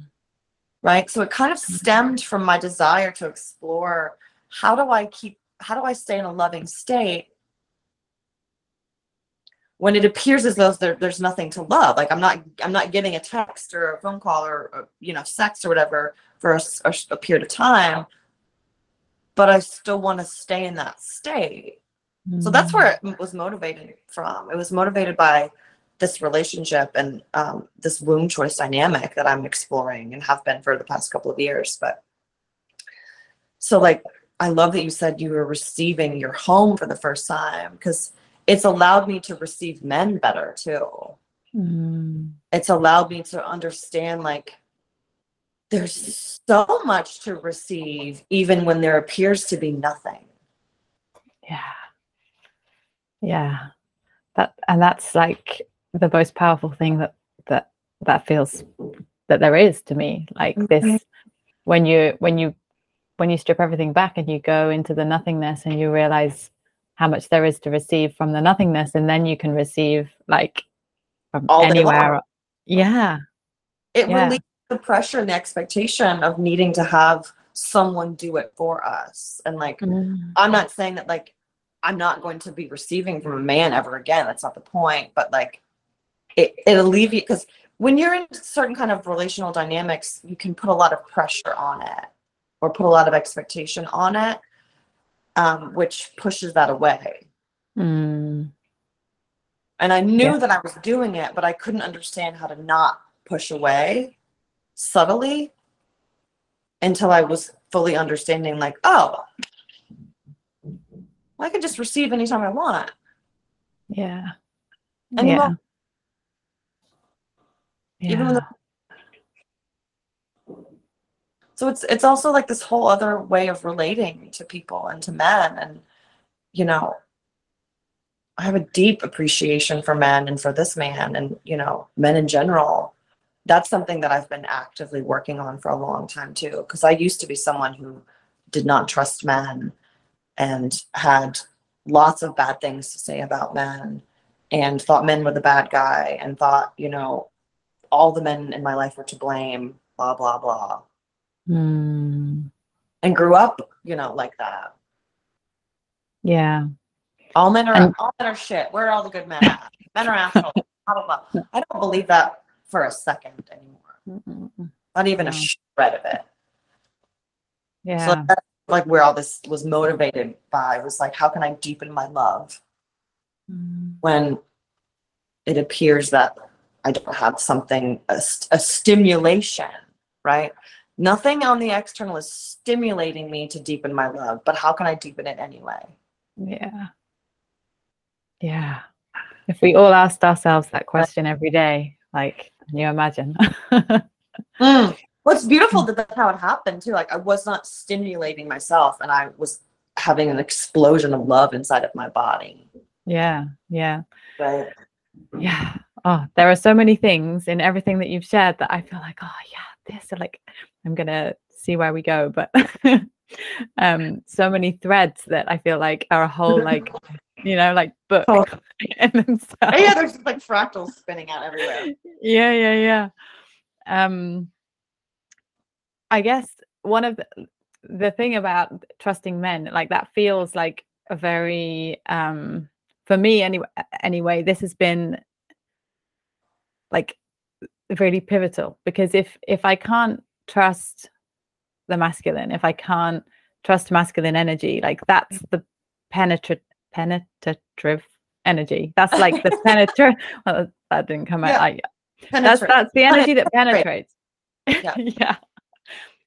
Right. So it kind of stemmed from my desire to explore how do I keep, how do I stay in a loving state when it appears as though there, there's nothing to love? Like I'm not, I'm not getting a text or a phone call or, or, you know, sex or whatever for a period of time, but I still want to stay in that state. So that's mm. where it was motivated from. It was motivated by this relationship and um, this womb choice dynamic that I'm exploring and have been for the past couple of years. But so, like, I love that you said you were receiving your home for the first time because it's allowed me to receive men better too. Mm, It's allowed me to understand, like, there's so much to receive, even when there appears to be nothing. yeah yeah that and that's like the most powerful thing that that that feels that there is to me. Like Mhm. this when you when you when you strip everything back and you go into the nothingness and you realize how much there is to receive from the nothingness and then you can receive like from All anywhere yeah. It Yeah. relieves the pressure and the expectation of needing to have someone do it for us. And like Mm, i'm not saying that like i'm not going to be receiving from a man ever again. That's not the point. But like it, it alleviates because when you're in certain kind of relational dynamics you can put a lot of pressure on it or put a lot of expectation on it um, which pushes that away mm, And I knew Yeah. that I was doing it, but I couldn't understand how to not push away subtly until I was fully understanding, like, oh, I can just receive anytime I want. Yeah. And you yeah. even Yeah. So it's it's also like this whole other way of relating to people and to men. And, you know, I have a deep appreciation for men and for this man and, you know, men in general. That's something that I've been actively working on for a long time too. Because I used to be someone who did not trust men and had lots of bad things to say about men and thought men were the bad guy and thought, you know, all the men in my life were to blame, blah, blah, blah. Mm, And grew up, you know, like that. yeah. All men are And- all men are shit. Where are all the good men at? Men are assholes. blah, blah, blah. I don't believe that for a second anymore. Mm-mm-mm. Not even a shred of it. Yeah. So that's like where all this was motivated by was like, how can I deepen my love Mm, when it appears that I don't have something, a, a stimulation, right? Nothing on the external is stimulating me to deepen my love, but how can I deepen it anyway? yeah. Yeah. If we all asked ourselves that question every day, like, can you imagine? Mm. Well, it's beautiful that that's how it happened too. Like I was not stimulating myself, and I was having an explosion of love inside of my body. yeah. Yeah. Right. Yeah. Oh, there are so many things in everything that you've shared that I feel like, oh yeah, this like I'm gonna see where we go. But um so many threads that I feel like are a whole like, you know, like book Oh. yeah, there's just like fractals spinning out everywhere. yeah yeah yeah um i guess one of the, the thing about trusting men like that feels like a very um for me anyway anyway this has been like really pivotal because if if i can't trust the masculine if i can't trust masculine energy like that's mm. the penetrate penetrative energy that's like the penetra well, that didn't come out Yeah. I, that's that's the energy that penetrates Yeah. yeah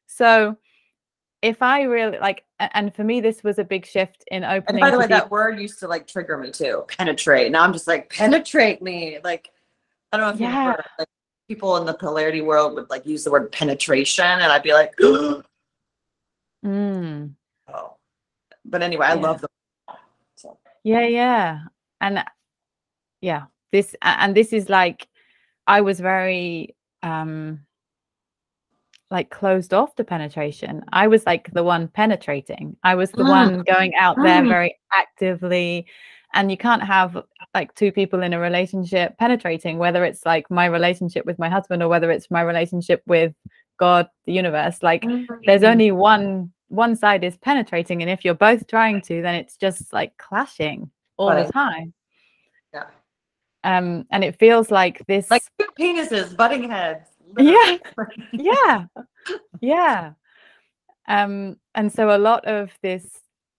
so if i really like and for me this was a big shift in opening. And by the way, that word used to like trigger me too. Penetrate. Now I'm just like penetrate me. Like I don't know if you've Yeah. heard, like people in the polarity world would like use the word penetration, and I'd be like, oh. Mm, But anyway, I Yeah. love them. So yeah yeah and yeah this and this is like i was very um like closed off to penetration i was like the one penetrating i was the Mm. one going out there very actively and you can't have like two people in a relationship penetrating whether it's like my relationship with my husband or whether it's my relationship with god the universe like there's Mm. only one one side is penetrating and if you're both trying to then it's just like clashing all Right. the time Yeah. um and it feels like this like two penises butting heads. Yeah. yeah yeah um and so a lot of this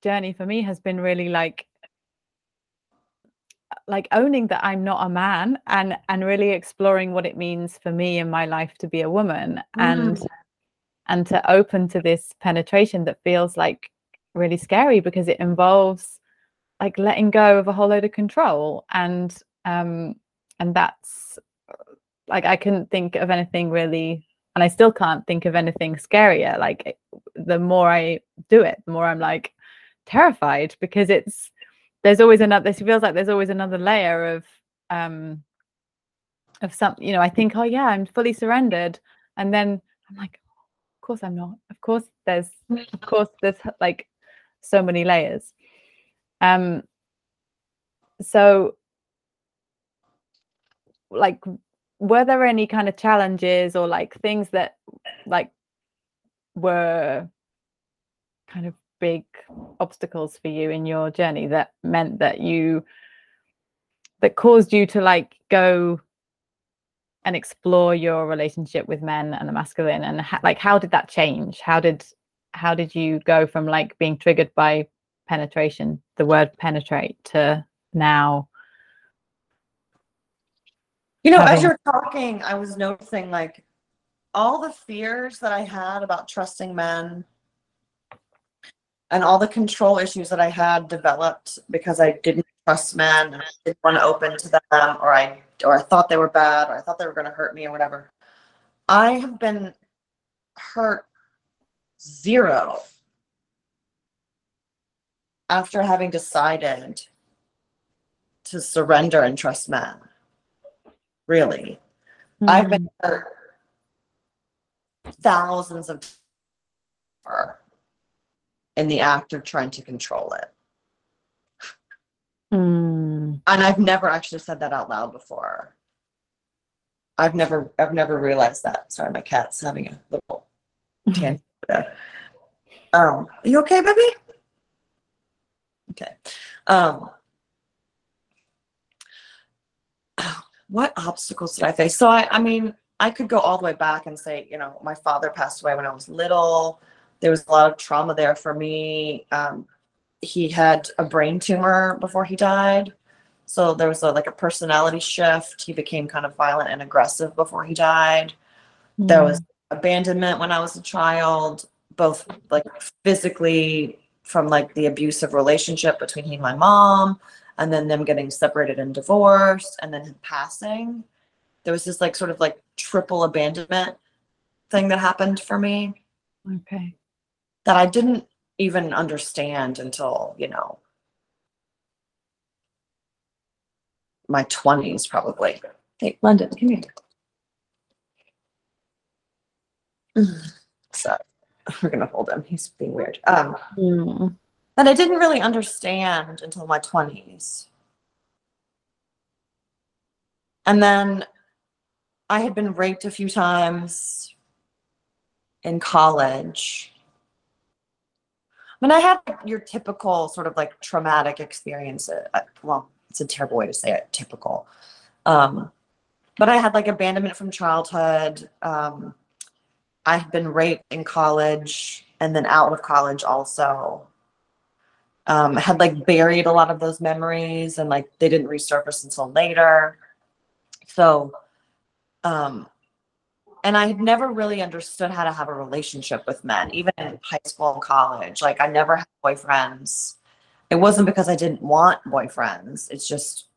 journey for me has been really like like owning that i'm not a man and and really exploring what it means for me in my life to be a woman and and to open to this penetration that feels like really scary because it involves like letting go of a whole load of control and um and that's like i couldn't think of anything really and i still can't think of anything scarier like the more i do it the more i'm like terrified because it's there's always another this feels like there's always another layer of um of some you know i think oh yeah i'm fully surrendered. And then i'm like of course i'm not. Of course there's of course there's like so many layers. Um so like were there any kind of challenges or like things that like were kind of big obstacles for you in your journey that meant that you that caused you to like go and explore your relationship with men and the masculine? And ho- like how did that change? How did how did you go from like being triggered by penetration the word penetrate to now You know, as you're talking, I was noticing like all the fears that I had about trusting men and all the control issues that I had developed because I didn't trust men and I didn't want to open to them or I or I thought they were bad or I thought they were going to hurt me or whatever. I have been hurt zero after having decided to surrender and trust men. Really. I've hmm. been hurt thousands of times in the act of trying to control it. Mm. And I've never actually said that out loud before. I've never I've never realized that. Sorry, my cat's having a little tantrum. Um, are you okay, baby? Okay. Um what obstacles did I face? So I I mean, I could go all the way back and say, you know, my father passed away when I was little. There was a lot of trauma there for me. Um, he had a brain tumor before he died. So there was a, like a personality shift. He became kind of violent and aggressive before he died. There was abandonment when I was a child, both like physically from like the abusive relationship between he and my mom, and then them getting separated and divorced, and then him passing. There was this like sort of like triple abandonment thing that happened for me Mm. Okay. That I didn't even understand until, you know, my 20s probably. Hey, London, come here. So we're gonna hold him. He's being weird. Um, Mm. and I didn't really understand until my 20s. And then I had been raped a few times in college. Mean, I had your typical sort of like traumatic experience. uh, Well, it's a terrible way to say it, typical. Um, but I had like abandonment from childhood. Um, I had been raped in college and then out of college also. Um, had like buried a lot of those memories and like they didn't resurface until later. So, um, and I had never really understood how to have a relationship with men, even in high school and college. Like I never had boyfriends. It wasn't because I didn't want boyfriends. It's just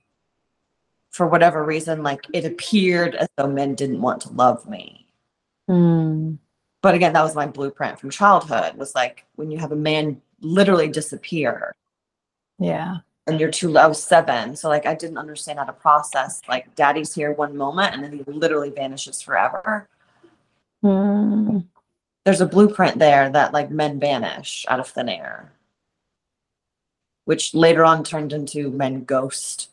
for whatever reason, like it appeared as though men didn't want to love me Mm. but again that was my blueprint from childhood was like when you have a man literally disappear Yeah. and you're too low seven so like i didn't understand how to process like daddy's here one moment and then he literally vanishes forever Mm. there's a blueprint there that like men vanish out of thin air which later on turned into men ghost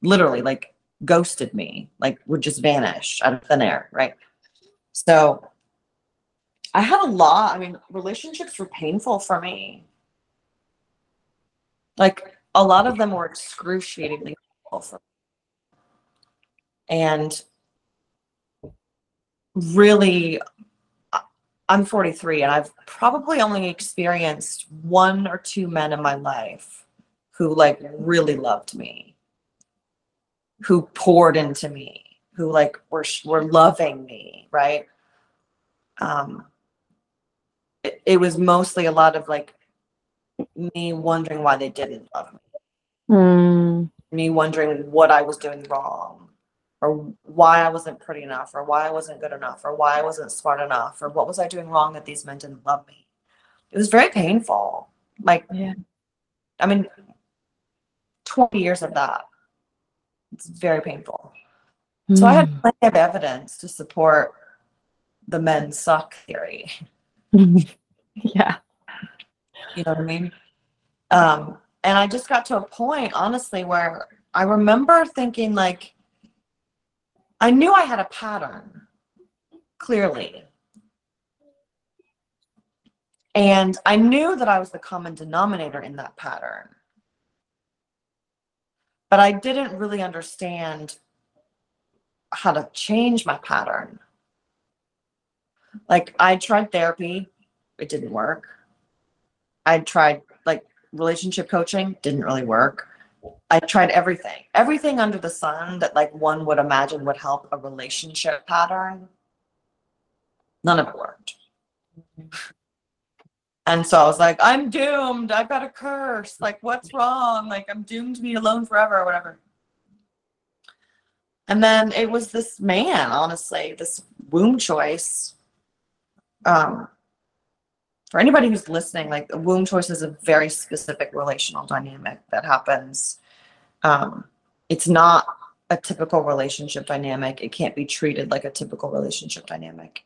literally like ghosted me like would just vanish out of thin air right so i had a lot i mean relationships were painful for me like a lot of them were excruciatingly painful for me. and really I- i'm 43 and i've probably only experienced one or two men in my life who like really loved me. Who poured into me. Who like were were loving me right? Um it, it was mostly a lot of like me wondering why they didn't love me. Mm. me wondering what I was doing wrong or why I wasn't pretty enough or why I wasn't good enough or why I wasn't smart enough or what was I doing wrong that these men didn't love me. It was very painful. Like, Yeah. I mean, 20 years of that. It's very painful. So I had plenty of evidence to support the men suck theory. Mm. yeah. You know what I mean? Um, and I just got to a point, honestly, where I remember thinking, like, I knew I had a pattern, clearly. And I knew that I was the common denominator in that pattern. But I didn't really understand how to change my pattern. Like, I tried therapy, it didn't work. I tried like relationship coaching, didn't really work. I tried everything, everything under the sun that like one would imagine would help a relationship pattern. None of it worked. And so I was like, I'm doomed. I've got a curse. Like, what's wrong? Like, I'm doomed to be alone forever or whatever. And then it was this man, honestly, this womb choice. Um, for anybody who's listening, like the womb choice is a very specific relational dynamic that happens. Um, it's not a typical relationship dynamic. It can't be treated like a typical relationship dynamic.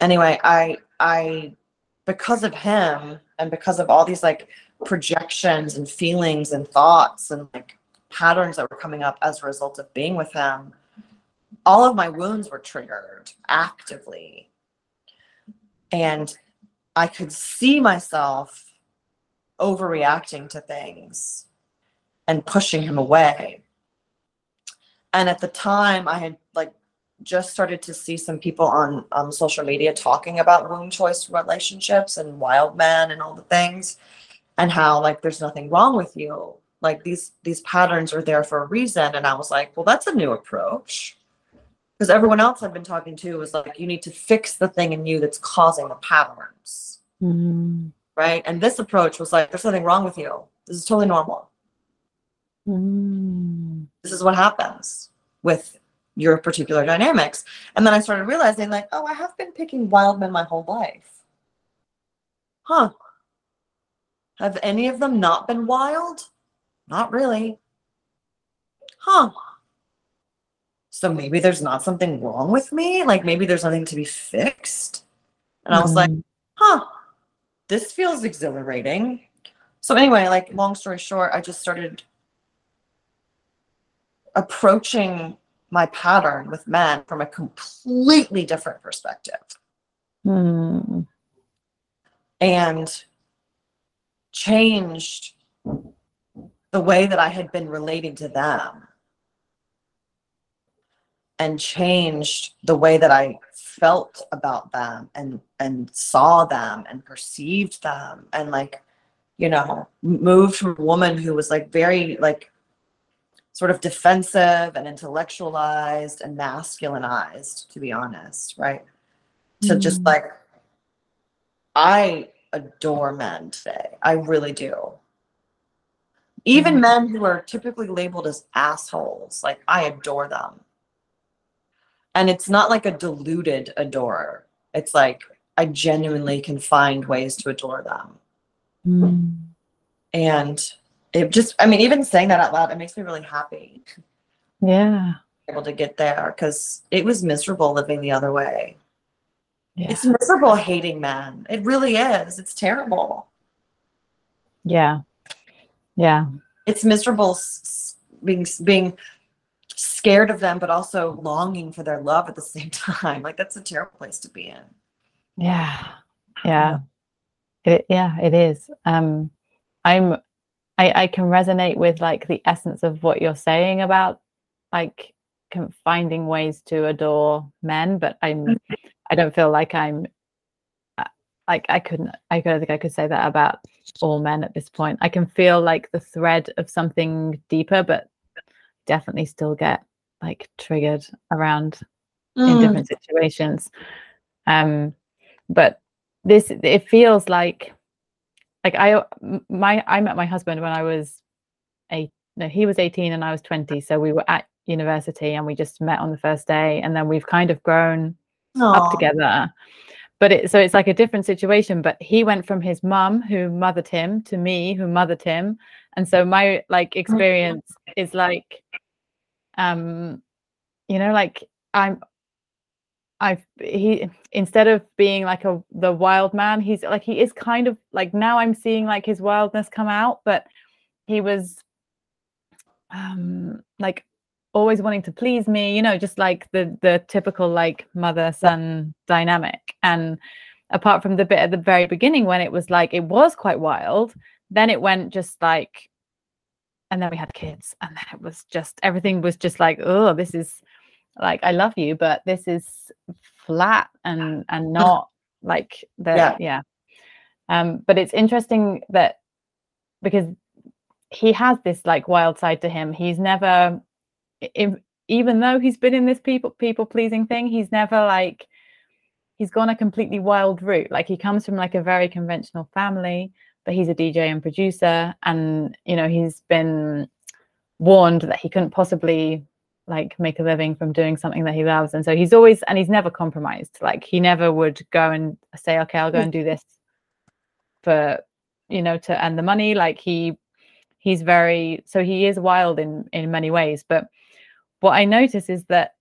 Anyway, I I because of him and because of all these like projections and feelings and thoughts and like patterns that were coming up as a result of being with him, all of my wounds were triggered actively. And I could see myself overreacting to things and pushing him away. And at the time, I had like just started to see some people on um, social media talking about womb choice relationships and wild men and all the things, and how like there's nothing wrong with you. Like these these patterns are there for a reason. And I was like, well, that's a new approach. Because everyone else I've been talking to was like, you need to fix the thing in you that's causing the patterns. Mm. Right. And this approach was like, there's nothing wrong with you. This is totally normal. Mm. This is what happens with your particular dynamics. And then I started realizing, like, oh, I have been picking wild men my whole life. Huh. Have any of them not been wild? Not really. Huh. So maybe there's not something wrong with me. Like maybe there's nothing to be fixed. And I was like, Mm. huh, this feels exhilarating. So anyway, like long story short, I just started approaching my pattern with men from a completely different perspective Mm. and changed the way that I had been relating to them and changed the way that I felt about them and and saw them and perceived them and like you know moved from a woman who was like very like sort of defensive and intellectualized and masculinized to be honest right to just Mm. like I adore men today. I really do. Even men who are typically labeled as assholes, like I adore them. And it's not like a diluted adorer. It's like I genuinely can find ways to adore them. Mm. And it just, I mean, even saying that out loud, it makes me really happy Yeah. able to get there because it was miserable living the other way. Yeah. It's miserable hating men. It really is. It's terrible. Yeah. Yeah. it's miserable being being scared of them but also longing for their love at the same time like that's a terrible place to be in Yeah. Yeah. It, yeah, it is. Um, I'm, I, I can resonate with like the essence of what you're saying about like finding ways to adore men, but I'm, I don't feel like I'm, uh, like I couldn't, I don't think I could say that about all men at this point. I can feel like the thread of something deeper, but definitely still get like triggered around Mm. in different situations. Um but this it feels like like I my i met my husband when i was eight no he was 18 and i was 20 so we were at university and we just met on the first day and then we've kind of grown up together but it so it's like a different situation but he went from his mum who mothered him to me who mothered him. And so my like experience is like um you know like i'm i've he instead of being like a the wild man he's like he is kind of like now i'm seeing like his wildness come out but he was um like always wanting to please me you know just like the the typical like mother son dynamic and apart from the bit at the very beginning when it was like it was quite wild then it went just like and then we had kids and then it was just everything was just like oh this is like i love you but this is flat and and not like the Yeah. yeah um but it's interesting that because he has this like wild side to him. He's never, if, even though he's been in this people people pleasing thing, he's never like he's gone a completely wild route. Like he comes from like a very conventional family, but he's a DJ and producer, and you know he's been warned that he couldn't possibly like make a living from doing something that he loves. And so he's always and he's never compromised. Like he never would go and say okay i'll go and do mm. this for you know to earn the money. Like he he's very so he is wild in in many ways but what i notice is that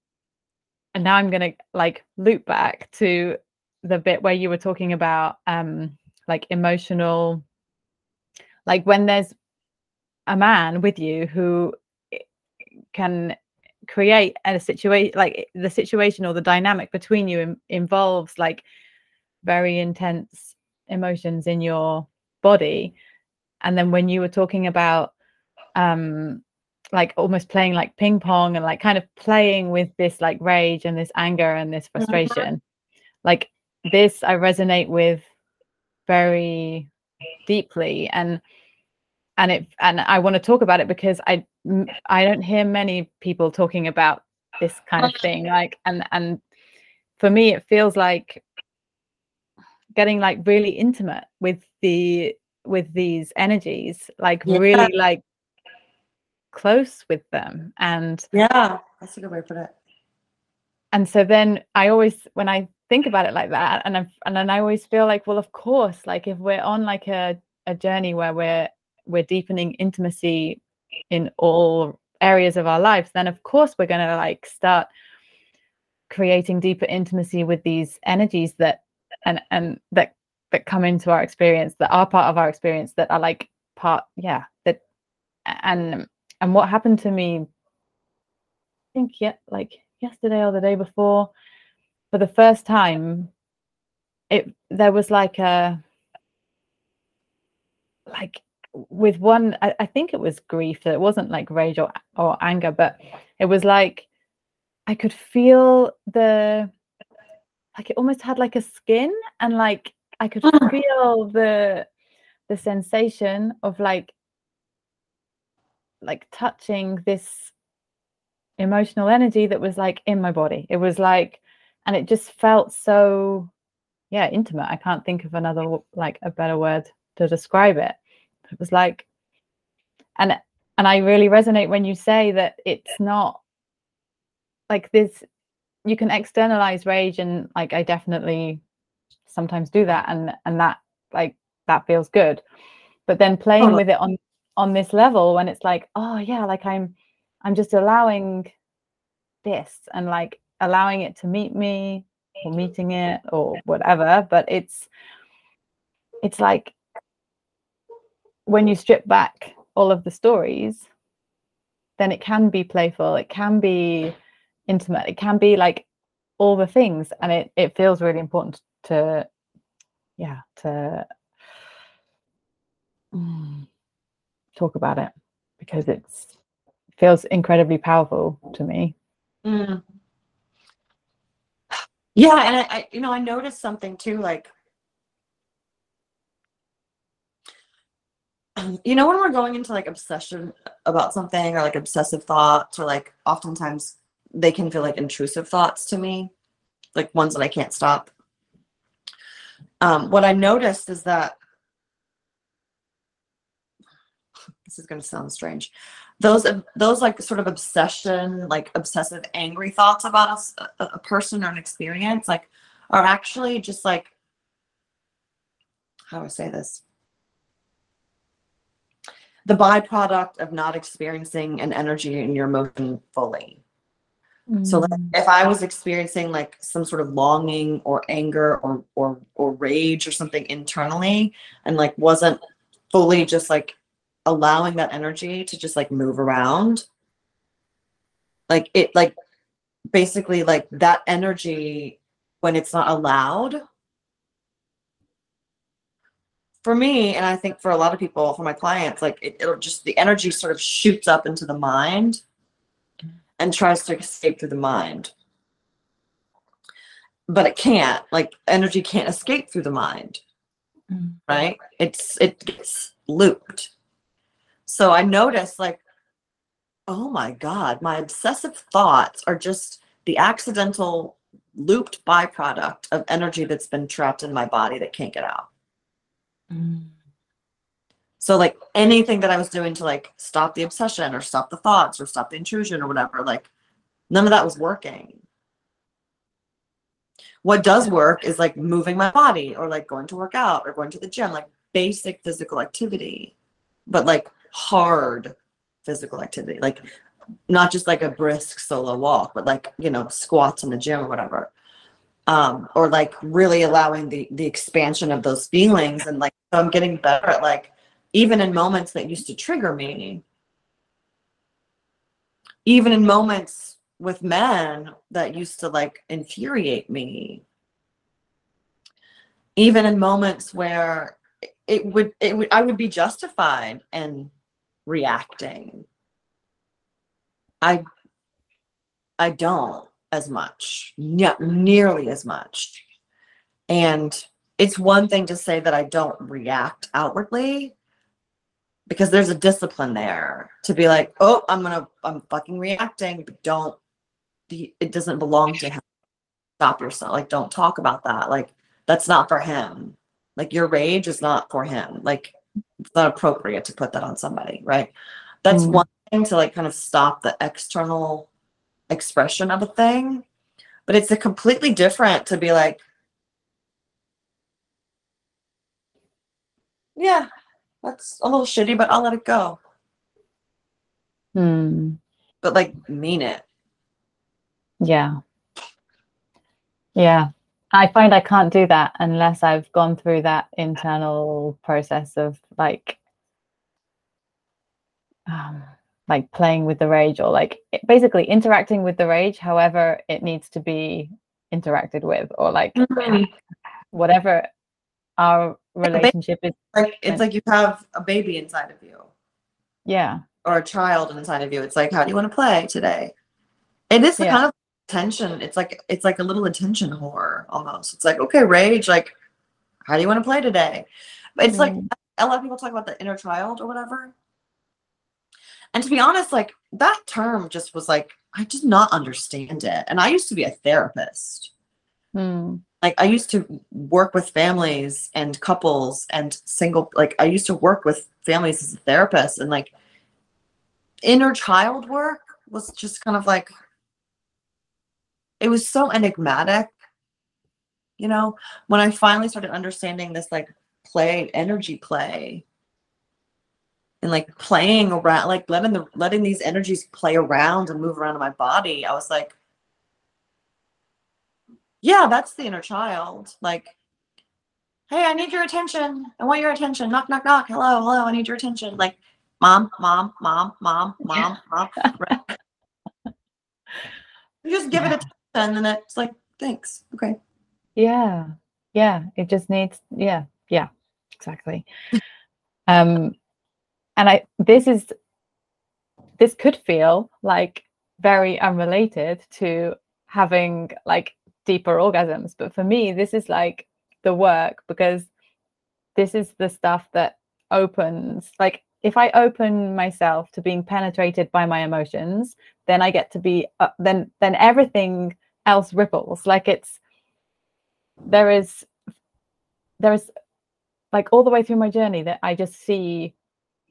and now i'm going to like loop back to the bit where you were talking about um like emotional like when there's a man with you who can create a situation like the situation or the dynamic between you in, involves like very intense emotions in your body. And then when you were talking about um like almost playing like ping pong and like kind of playing with this like rage and this anger and this Mm-hmm. frustration like this i resonate with very deeply and and it and i want to talk about it because I I don't hear many people talking about this kind of thing like and and for me it feels like getting like really intimate with the with these energies like Yeah. really like close with them and Yeah, that's a good way to put it. and so then i always when i think about it like that and i and then i always feel like well of course like if we're on like a, a journey where we're we're deepening intimacy in all areas of our lives then of course we're going to like start creating deeper intimacy with these energies that and and that that come into our experience that are part of our experience that are like part yeah that and and what happened to me i think yeah like yesterday or the day before for the first time it there was like a like with one I, I think it was grief it wasn't like rage or or anger but it was like i could feel the like it almost had like a skin and like i could feel the the sensation of like like touching this emotional energy that was like in my body. It was like and it just felt so yeah intimate. I can't think of another like a better word to describe it. It was like and and i really resonate when you say that it's not like this you can externalize rage and like i definitely sometimes do that and and that like that feels good. But then playing Totally. with it on on this level when it's like oh yeah like i'm i'm just allowing this and like allowing it to meet me or meeting it or whatever. But it's it's like when you strip back all of the stories then it can be playful it can be intimate it can be like all the things and it it feels really important to yeah to mm, talk about it because it's feels incredibly powerful to me Mm. Yeah, and I, I, you know, I noticed something too, like, you know, when we're going into like obsession about something or like obsessive thoughts, or like oftentimes they can feel like intrusive thoughts to me, like ones that I can't stop. Um, what I noticed is that this is going to sound strange. Those those like sort of obsession, like obsessive, angry thoughts about us, a, a person or an experience, like are actually just like how do I say this? The byproduct of not experiencing an energy in your emotion fully. So like, Mm. if I was experiencing like some sort of longing or anger or or or rage or something internally and like wasn't fully just like allowing that energy to just like move around like it like basically like that energy when it's not allowed for me and I think for a lot of people for my clients like it, it'll just the energy sort of shoots up into the mind and tries to escape through the mind. But it can't. Like energy can't escape through the mind, Mm. right? It's it gets looped. So I noticed like, oh my God, my obsessive thoughts are just the accidental looped byproduct of energy that's been trapped in my body that can't get out. Mm. So like anything that I was doing to like stop the obsession or stop the thoughts or stop the intrusion or whatever, like none of that was working. What does work is like moving my body or like going to work out or going to the gym, like basic physical activity, but like hard physical activity, like not just like a brisk solo walk, but like, you know, squats in the gym or whatever. Um, or like really allowing the the expansion of those feelings and like so I'm getting better at like even in moments that used to trigger me, even in moments with men that used to like infuriate me, even in moments where it would it would I would be justified in reacting. I I don't as much, not nearly as much. And it's one thing to say that I don't react outwardly, because there's a discipline there to be like, oh, I'm gonna, I'm fucking reacting, but don't, it doesn't belong to him. Stop yourself. Like, don't talk about that. Like, that's not for him. Like, your rage is not for him. Like, not appropriate to put that on somebody, right? That's Mm. one thing to like kind of stop the external expression of a thing, but it's a completely different to be like, yeah, that's a little shitty, but I'll let it go. Hmm. But like mean it. Yeah. Yeah. I find I can't do that unless I've gone through that internal process of like um like playing with the rage or like basically interacting with the rage however it needs to be interacted with or like whatever our relationship is Like it's like you have a baby inside of you yeah or a child inside of you. It's like, how do you want to play today? It is the Yeah. kind of attention. It's like it's like a little attention whore almost. It's like, okay, rage, like, how do you want to play today? But it's like Mm. a lot of people talk about the inner child or whatever. And to be honest, like that term just was like, I did not understand it. And I used to be a therapist. Hmm. like I used to work with families and couples and single like I used to work with families as a therapist and like inner child work was just kind of like it was so enigmatic you know when I finally started understanding this like play energy play and like playing around like letting the letting these energies play around and move around in my body I was like yeah, that's the inner child. Like, hey, I need your attention. I want your attention. Knock, knock, knock. Hello, hello. I need your attention. Like, mom, mom, mom, mom, mom, mom. Right. You just give Yeah. it attention, then it's like, thanks. Okay. yeah. Yeah. It just needs yeah. Yeah. Exactly. Um and i this is this could feel like very unrelated to having like deeper orgasms but for me this is like the work because this is the stuff that opens like if i open myself to being penetrated by my emotions then i get to be uh, then then everything else ripples. Like it's there is there is like all the way through my journey that i just see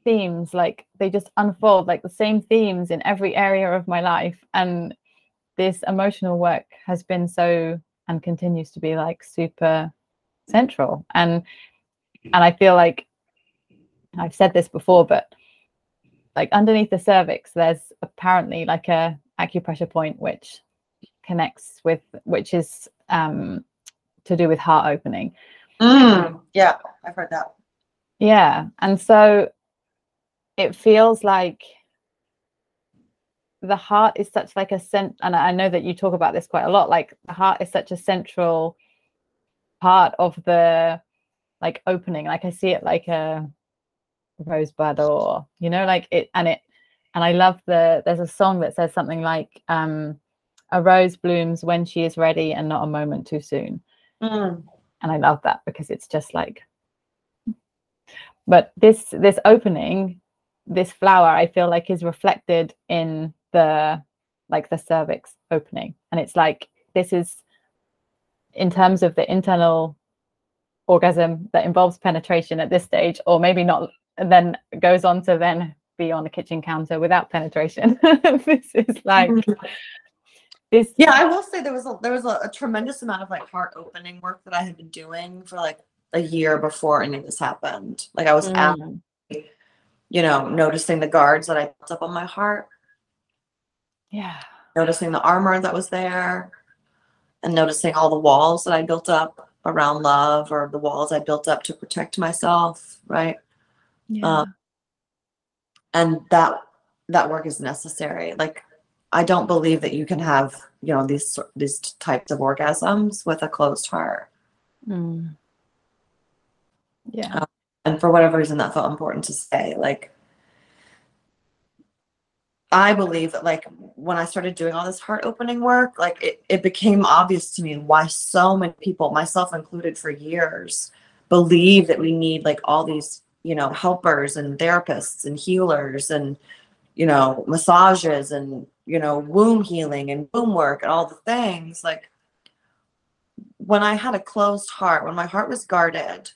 themes like they just unfold like the same themes in every area of my life. And this emotional work has been so and continues to be like super central. And and i feel like i've said this before but like underneath the cervix there's apparently like a acupressure point which connects with which is um to do with heart opening Mm, yeah, I've heard that. yeah and so it feels like the heart is such like a cent and i know that you talk about this quite a lot like the heart is such a central part of the like opening like i see it like a rosebud or you know like it and it and i love the there's a song that says something like um a rose blooms when she is ready and not a moment too soon. Mm, and I love that because it's just like but this this opening this flower i feel like is reflected in the like the cervix opening. And it's like this is in terms of the internal orgasm that involves penetration at this stage or maybe not and then goes on to then be on a kitchen counter without penetration. This is like Yeah, I will say there was a there was a, a tremendous amount of like heart opening work that I had been doing for like a year before any of this happened. Like I was Mm, you know, noticing the guards that I built up on my heart, yeah. Noticing the armor that was there, and noticing all the walls that I built up around love or the walls I built up to protect myself, right? yeah. And that that work is necessary. Like i don't believe that you can have you know these these types of orgasms with a closed heart Mm. yeah and for whatever reason that felt important to say like i believe that like when i started doing all this heart opening work like it, it became obvious to me why so many people myself included for years believe that we need like all these you know helpers and therapists and healers and you know massages and you know womb healing and womb work and all the things like when i had a closed heart when my heart was guarded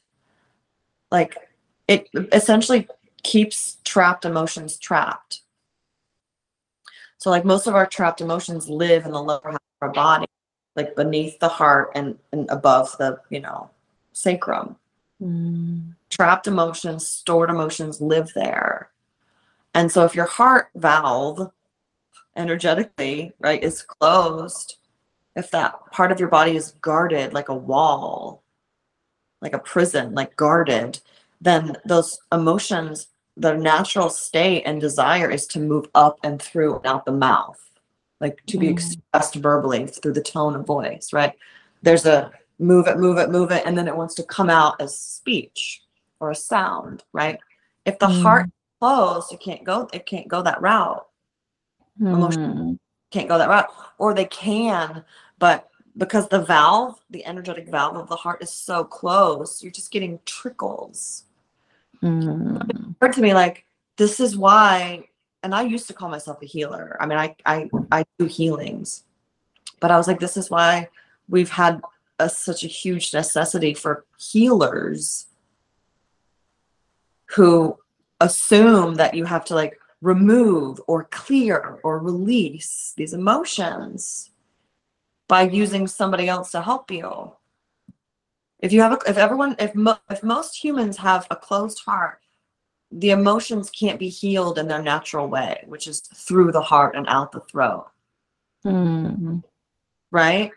like it essentially keeps trapped emotions trapped so like most of our trapped emotions live in the lower half of our body like beneath the heart and, and above the you know sacrum Mm. trapped emotions, stored emotions live there. And so if your heart valve energetically, right, is closed, if that part of your body is guarded like a wall, like a prison, like guarded, then those emotions, the natural state and desire is to move up and through and out the mouth, like to be Mm. expressed verbally through the tone of voice, right? There's a move it, move it, move it, and then it wants to come out as speech or a sound, right? If the heart closed, it can't go, it can't go that route. Emotion- Mm. Can't go that route. Or they can, but because the valve, the energetic valve of the heart is so close, you're just getting trickles. Mm. occurred to me like this is why and i used to call myself a healer i mean i i, I do healings but i was like this is why we've had a, such a huge necessity for healers who assume that you have to like remove or clear or release these emotions by using somebody else to help you if you have a, if everyone if mo- if most humans have a closed heart the emotions can't be healed in their natural way which is through the heart and out the throat Mm. right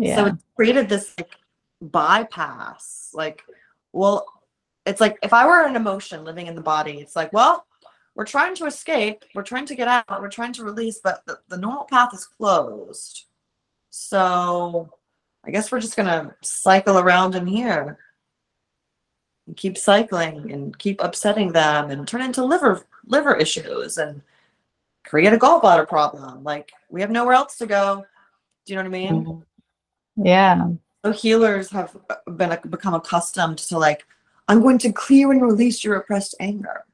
Yeah. so it created this like bypass like well it's like if i were an emotion living in the body it's like well we're trying to escape. We're trying to get out. We're trying to release but the, the normal path is closed. So i guess we're just gonna cycle around in here. And keep cycling and keep upsetting them and turn into liver liver issues and create a gallbladder problem. Like we have nowhere else to go. Do you know what i mean? Mm. Yeah. so healers have been become accustomed to like i'm going to clear and release your repressed anger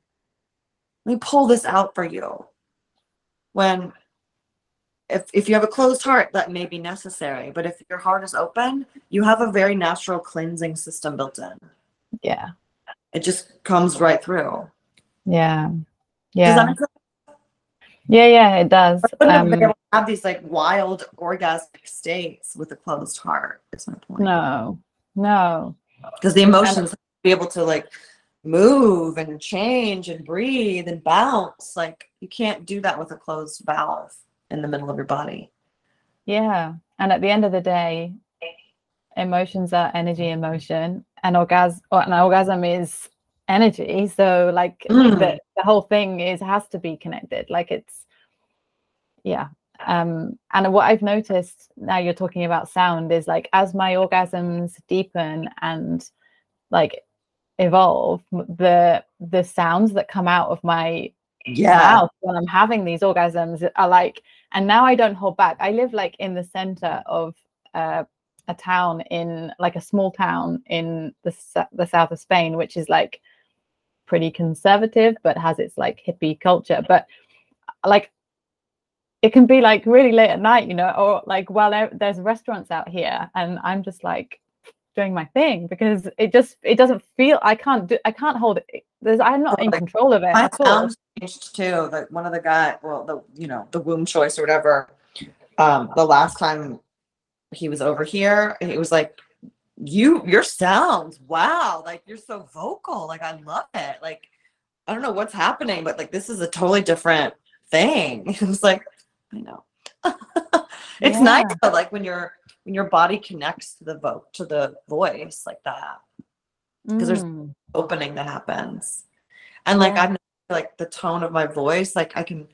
let me pull this out for you when if, if you have a closed heart that may be necessary but if your heart is open you have a very natural cleansing system built in Yeah. it just comes right through Yeah. Yeah. that make sense? Yeah. Yeah. It does. I wouldn't have been Um, have these like wild orgasmic states with a closed heart is my point no. No. because the emotions be able to like move and change and breathe and bounce like you can't do that with a closed valve in the middle of your body Yeah. And at the end of the day, emotions are energy emotion and orgasm or an orgasm is energy. So like Mm. the, the whole thing is has to be connected. Like it's yeah. Um and what I've noticed now you're talking about sound is like as my orgasms deepen and like evolve the the sounds that come out of my yeah mouth when I'm having these orgasms are like, and now I don't hold back. I live like in the center of uh, a town in like a small town in the the south of Spain, which is like pretty conservative but has its like hippie culture but like it can be like really late at night you know or like well there's restaurants out here and i'm just like doing my thing because it just it doesn't feel i can't do i can't hold it there's i'm not in control of it My at all sound changed too. Like one of the guy, well, the you know the womb choice or whatever. Um, the last time he was over here, he was like, "You, your sounds, wow! Like you're so vocal. Like I love it. Like I don't know what's happening, but like this is a totally different thing." It was like, I know. it's nice Yeah. though, like when your when your body connects to the vote to the voice like that. 'cause there's- Mm. opening that happens and like Yeah. i'm like the tone of my voice like i can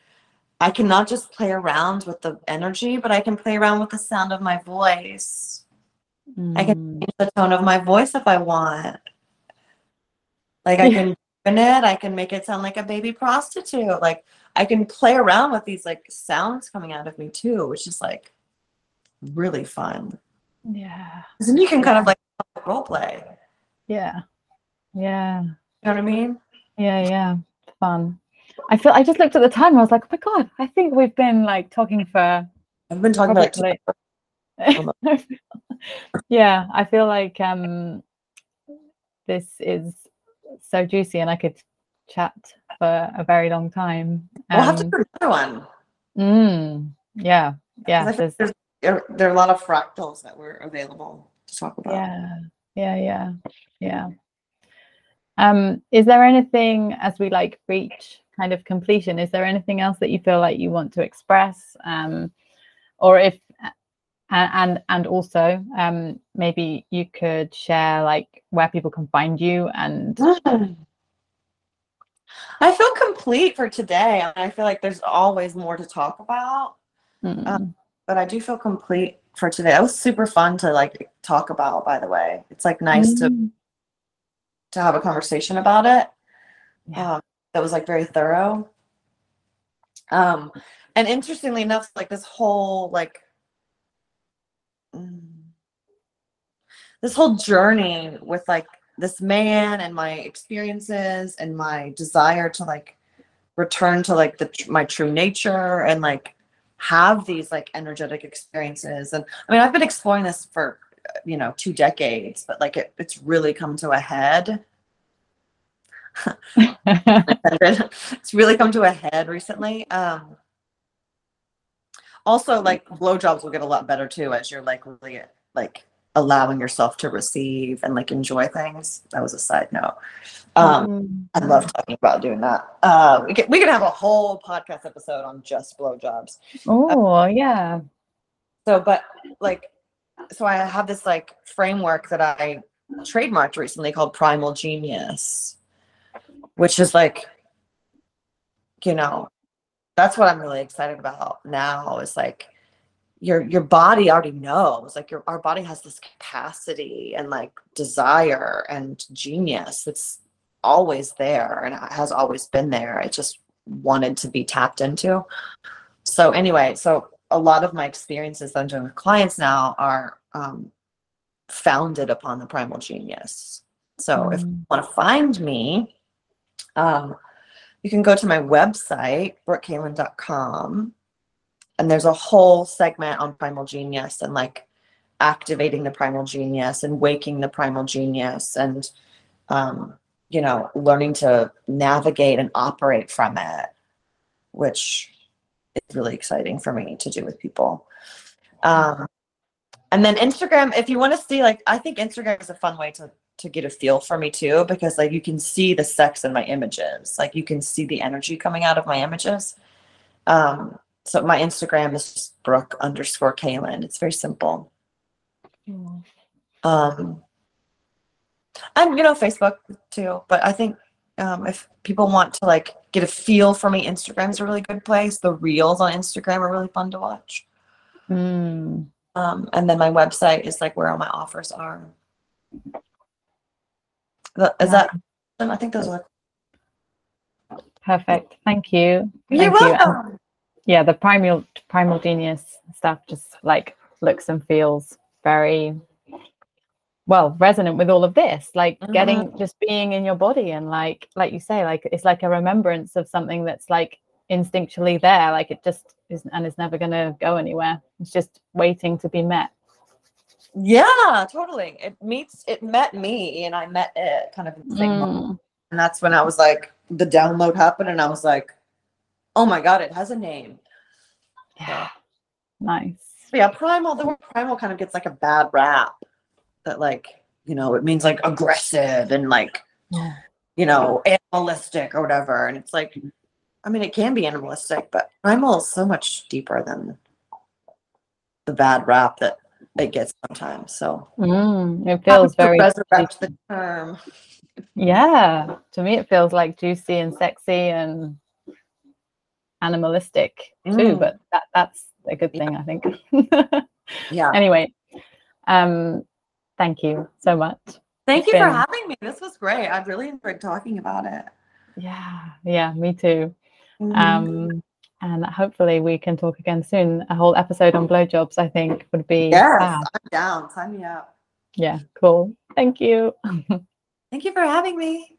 i can not just play around with the energy but i can play around with the sound of my voice I can- Mm. change the tone of my voice if i want like i can deepen it i can make it sound like a baby prostitute like i can play around with these like sounds coming out of me too which is like really fun. Yeah. 'Cause then you can kind of like role play yeah. Yeah. You know what i mean? Yeah, yeah, fun. I feel I just looked at the time. I was like, oh my god, I think we've been like talking for i've been talking about it yeah, I feel like um, this is so juicy, and I could chat for a very long time. we'll have to Um, do another one. mm, yeah, yeah, there's, there's, there, there are a lot of fractals that were available to talk about. yeah, yeah, yeah, yeah. Um, is there anything as we like reach kind of completion? Is there anything else that you feel like you want to express? Um, or if and and, also um, maybe you could share like where people can find you and I feel complete for today. I, feel like there's always more to talk about, Mm, but I do feel complete for today. That was super fun to like talk about, by the way. It's like nice to mm, to have a conversation about it. Yeah. Um, that was like very thorough. Um, and interestingly enough, like this whole like mm, this whole journey with like this man and my experiences and my desire to like return to like the tr- my true nature and like have these like energetic experiences and i mean i've been exploring this for you know two decades but like it, it's really come to a head it's really come to a head recently. Um, also, like blowjobs will get a lot better too as you're like really like allowing yourself to receive and like enjoy things. That was a side note. Um, Mm, I love talking about doing that. Uh, we could we could have a whole podcast episode on just blowjobs. oh yeah So, but like, so I have this like framework that I trademarked recently called Primal Genius, which is like, you know, that's what I'm really excited about now is like your your body already knows like your our body has this capacity and like desire and genius that's always there and it has always been there. It just wanted to be tapped into. So anyway so a lot of my experiences that i'm doing with clients now are um, founded upon the primal genius. So if you Mm, want to find me um, you can go to my website brookekalin.com and there's a whole segment on primal genius and like activating the primal genius and waking the primal genius and um, you know learning to navigate and operate from it which is really exciting for me to do with people. Um, and then instagram if you want to see like i think instagram is a fun way to to get a feel for me too because like you can see the sex in my images. Like you can see the energy coming out of my images. Um so my instagram is just brooke underscore kaylin it's very simple mm. um and you know facebook too but i think um if people want to like get a feel for me instagram is a really good place the reels on instagram are really fun to watch Mm. um and then my website is like where all my offers are is Yeah. that i think those are Perfect. Thank you. you're you. Welcome yeah, the primal primal genius stuff just like looks and feels very well resonant with all of this like Mm-hmm. getting just being in your body and like like you say like it's like a remembrance of something that's like instinctually there like it just is and it's never going to go anywhere it's just waiting to be met Yeah, totally. It meets it met me and I met it kind of in the same moment. Mm, And that's when I was like the download happened and I was like, oh my god, it has a name. yeah nice But yeah, primal, the word primal kind of gets like a bad rap that like, you know, it means like aggressive and like, yeah you know, animalistic or whatever. And it's like, I mean, it can be animalistic, but primal is so much deeper than the bad rap that it gets sometimes. So Mm, it feels very resurrect the term. yeah to me it feels like juicy and sexy and animalistic too Mm. but that that's a good thing i think Yeah. anyway um thank you so much Thank It's you for having me. This was great. I really enjoyed talking about it. yeah yeah me too Mhm. um and hopefully we can talk again soon a whole episode on blowjobs i think would be yes. I'm down. Sign me up. yeah cool thank you Thank you for having me.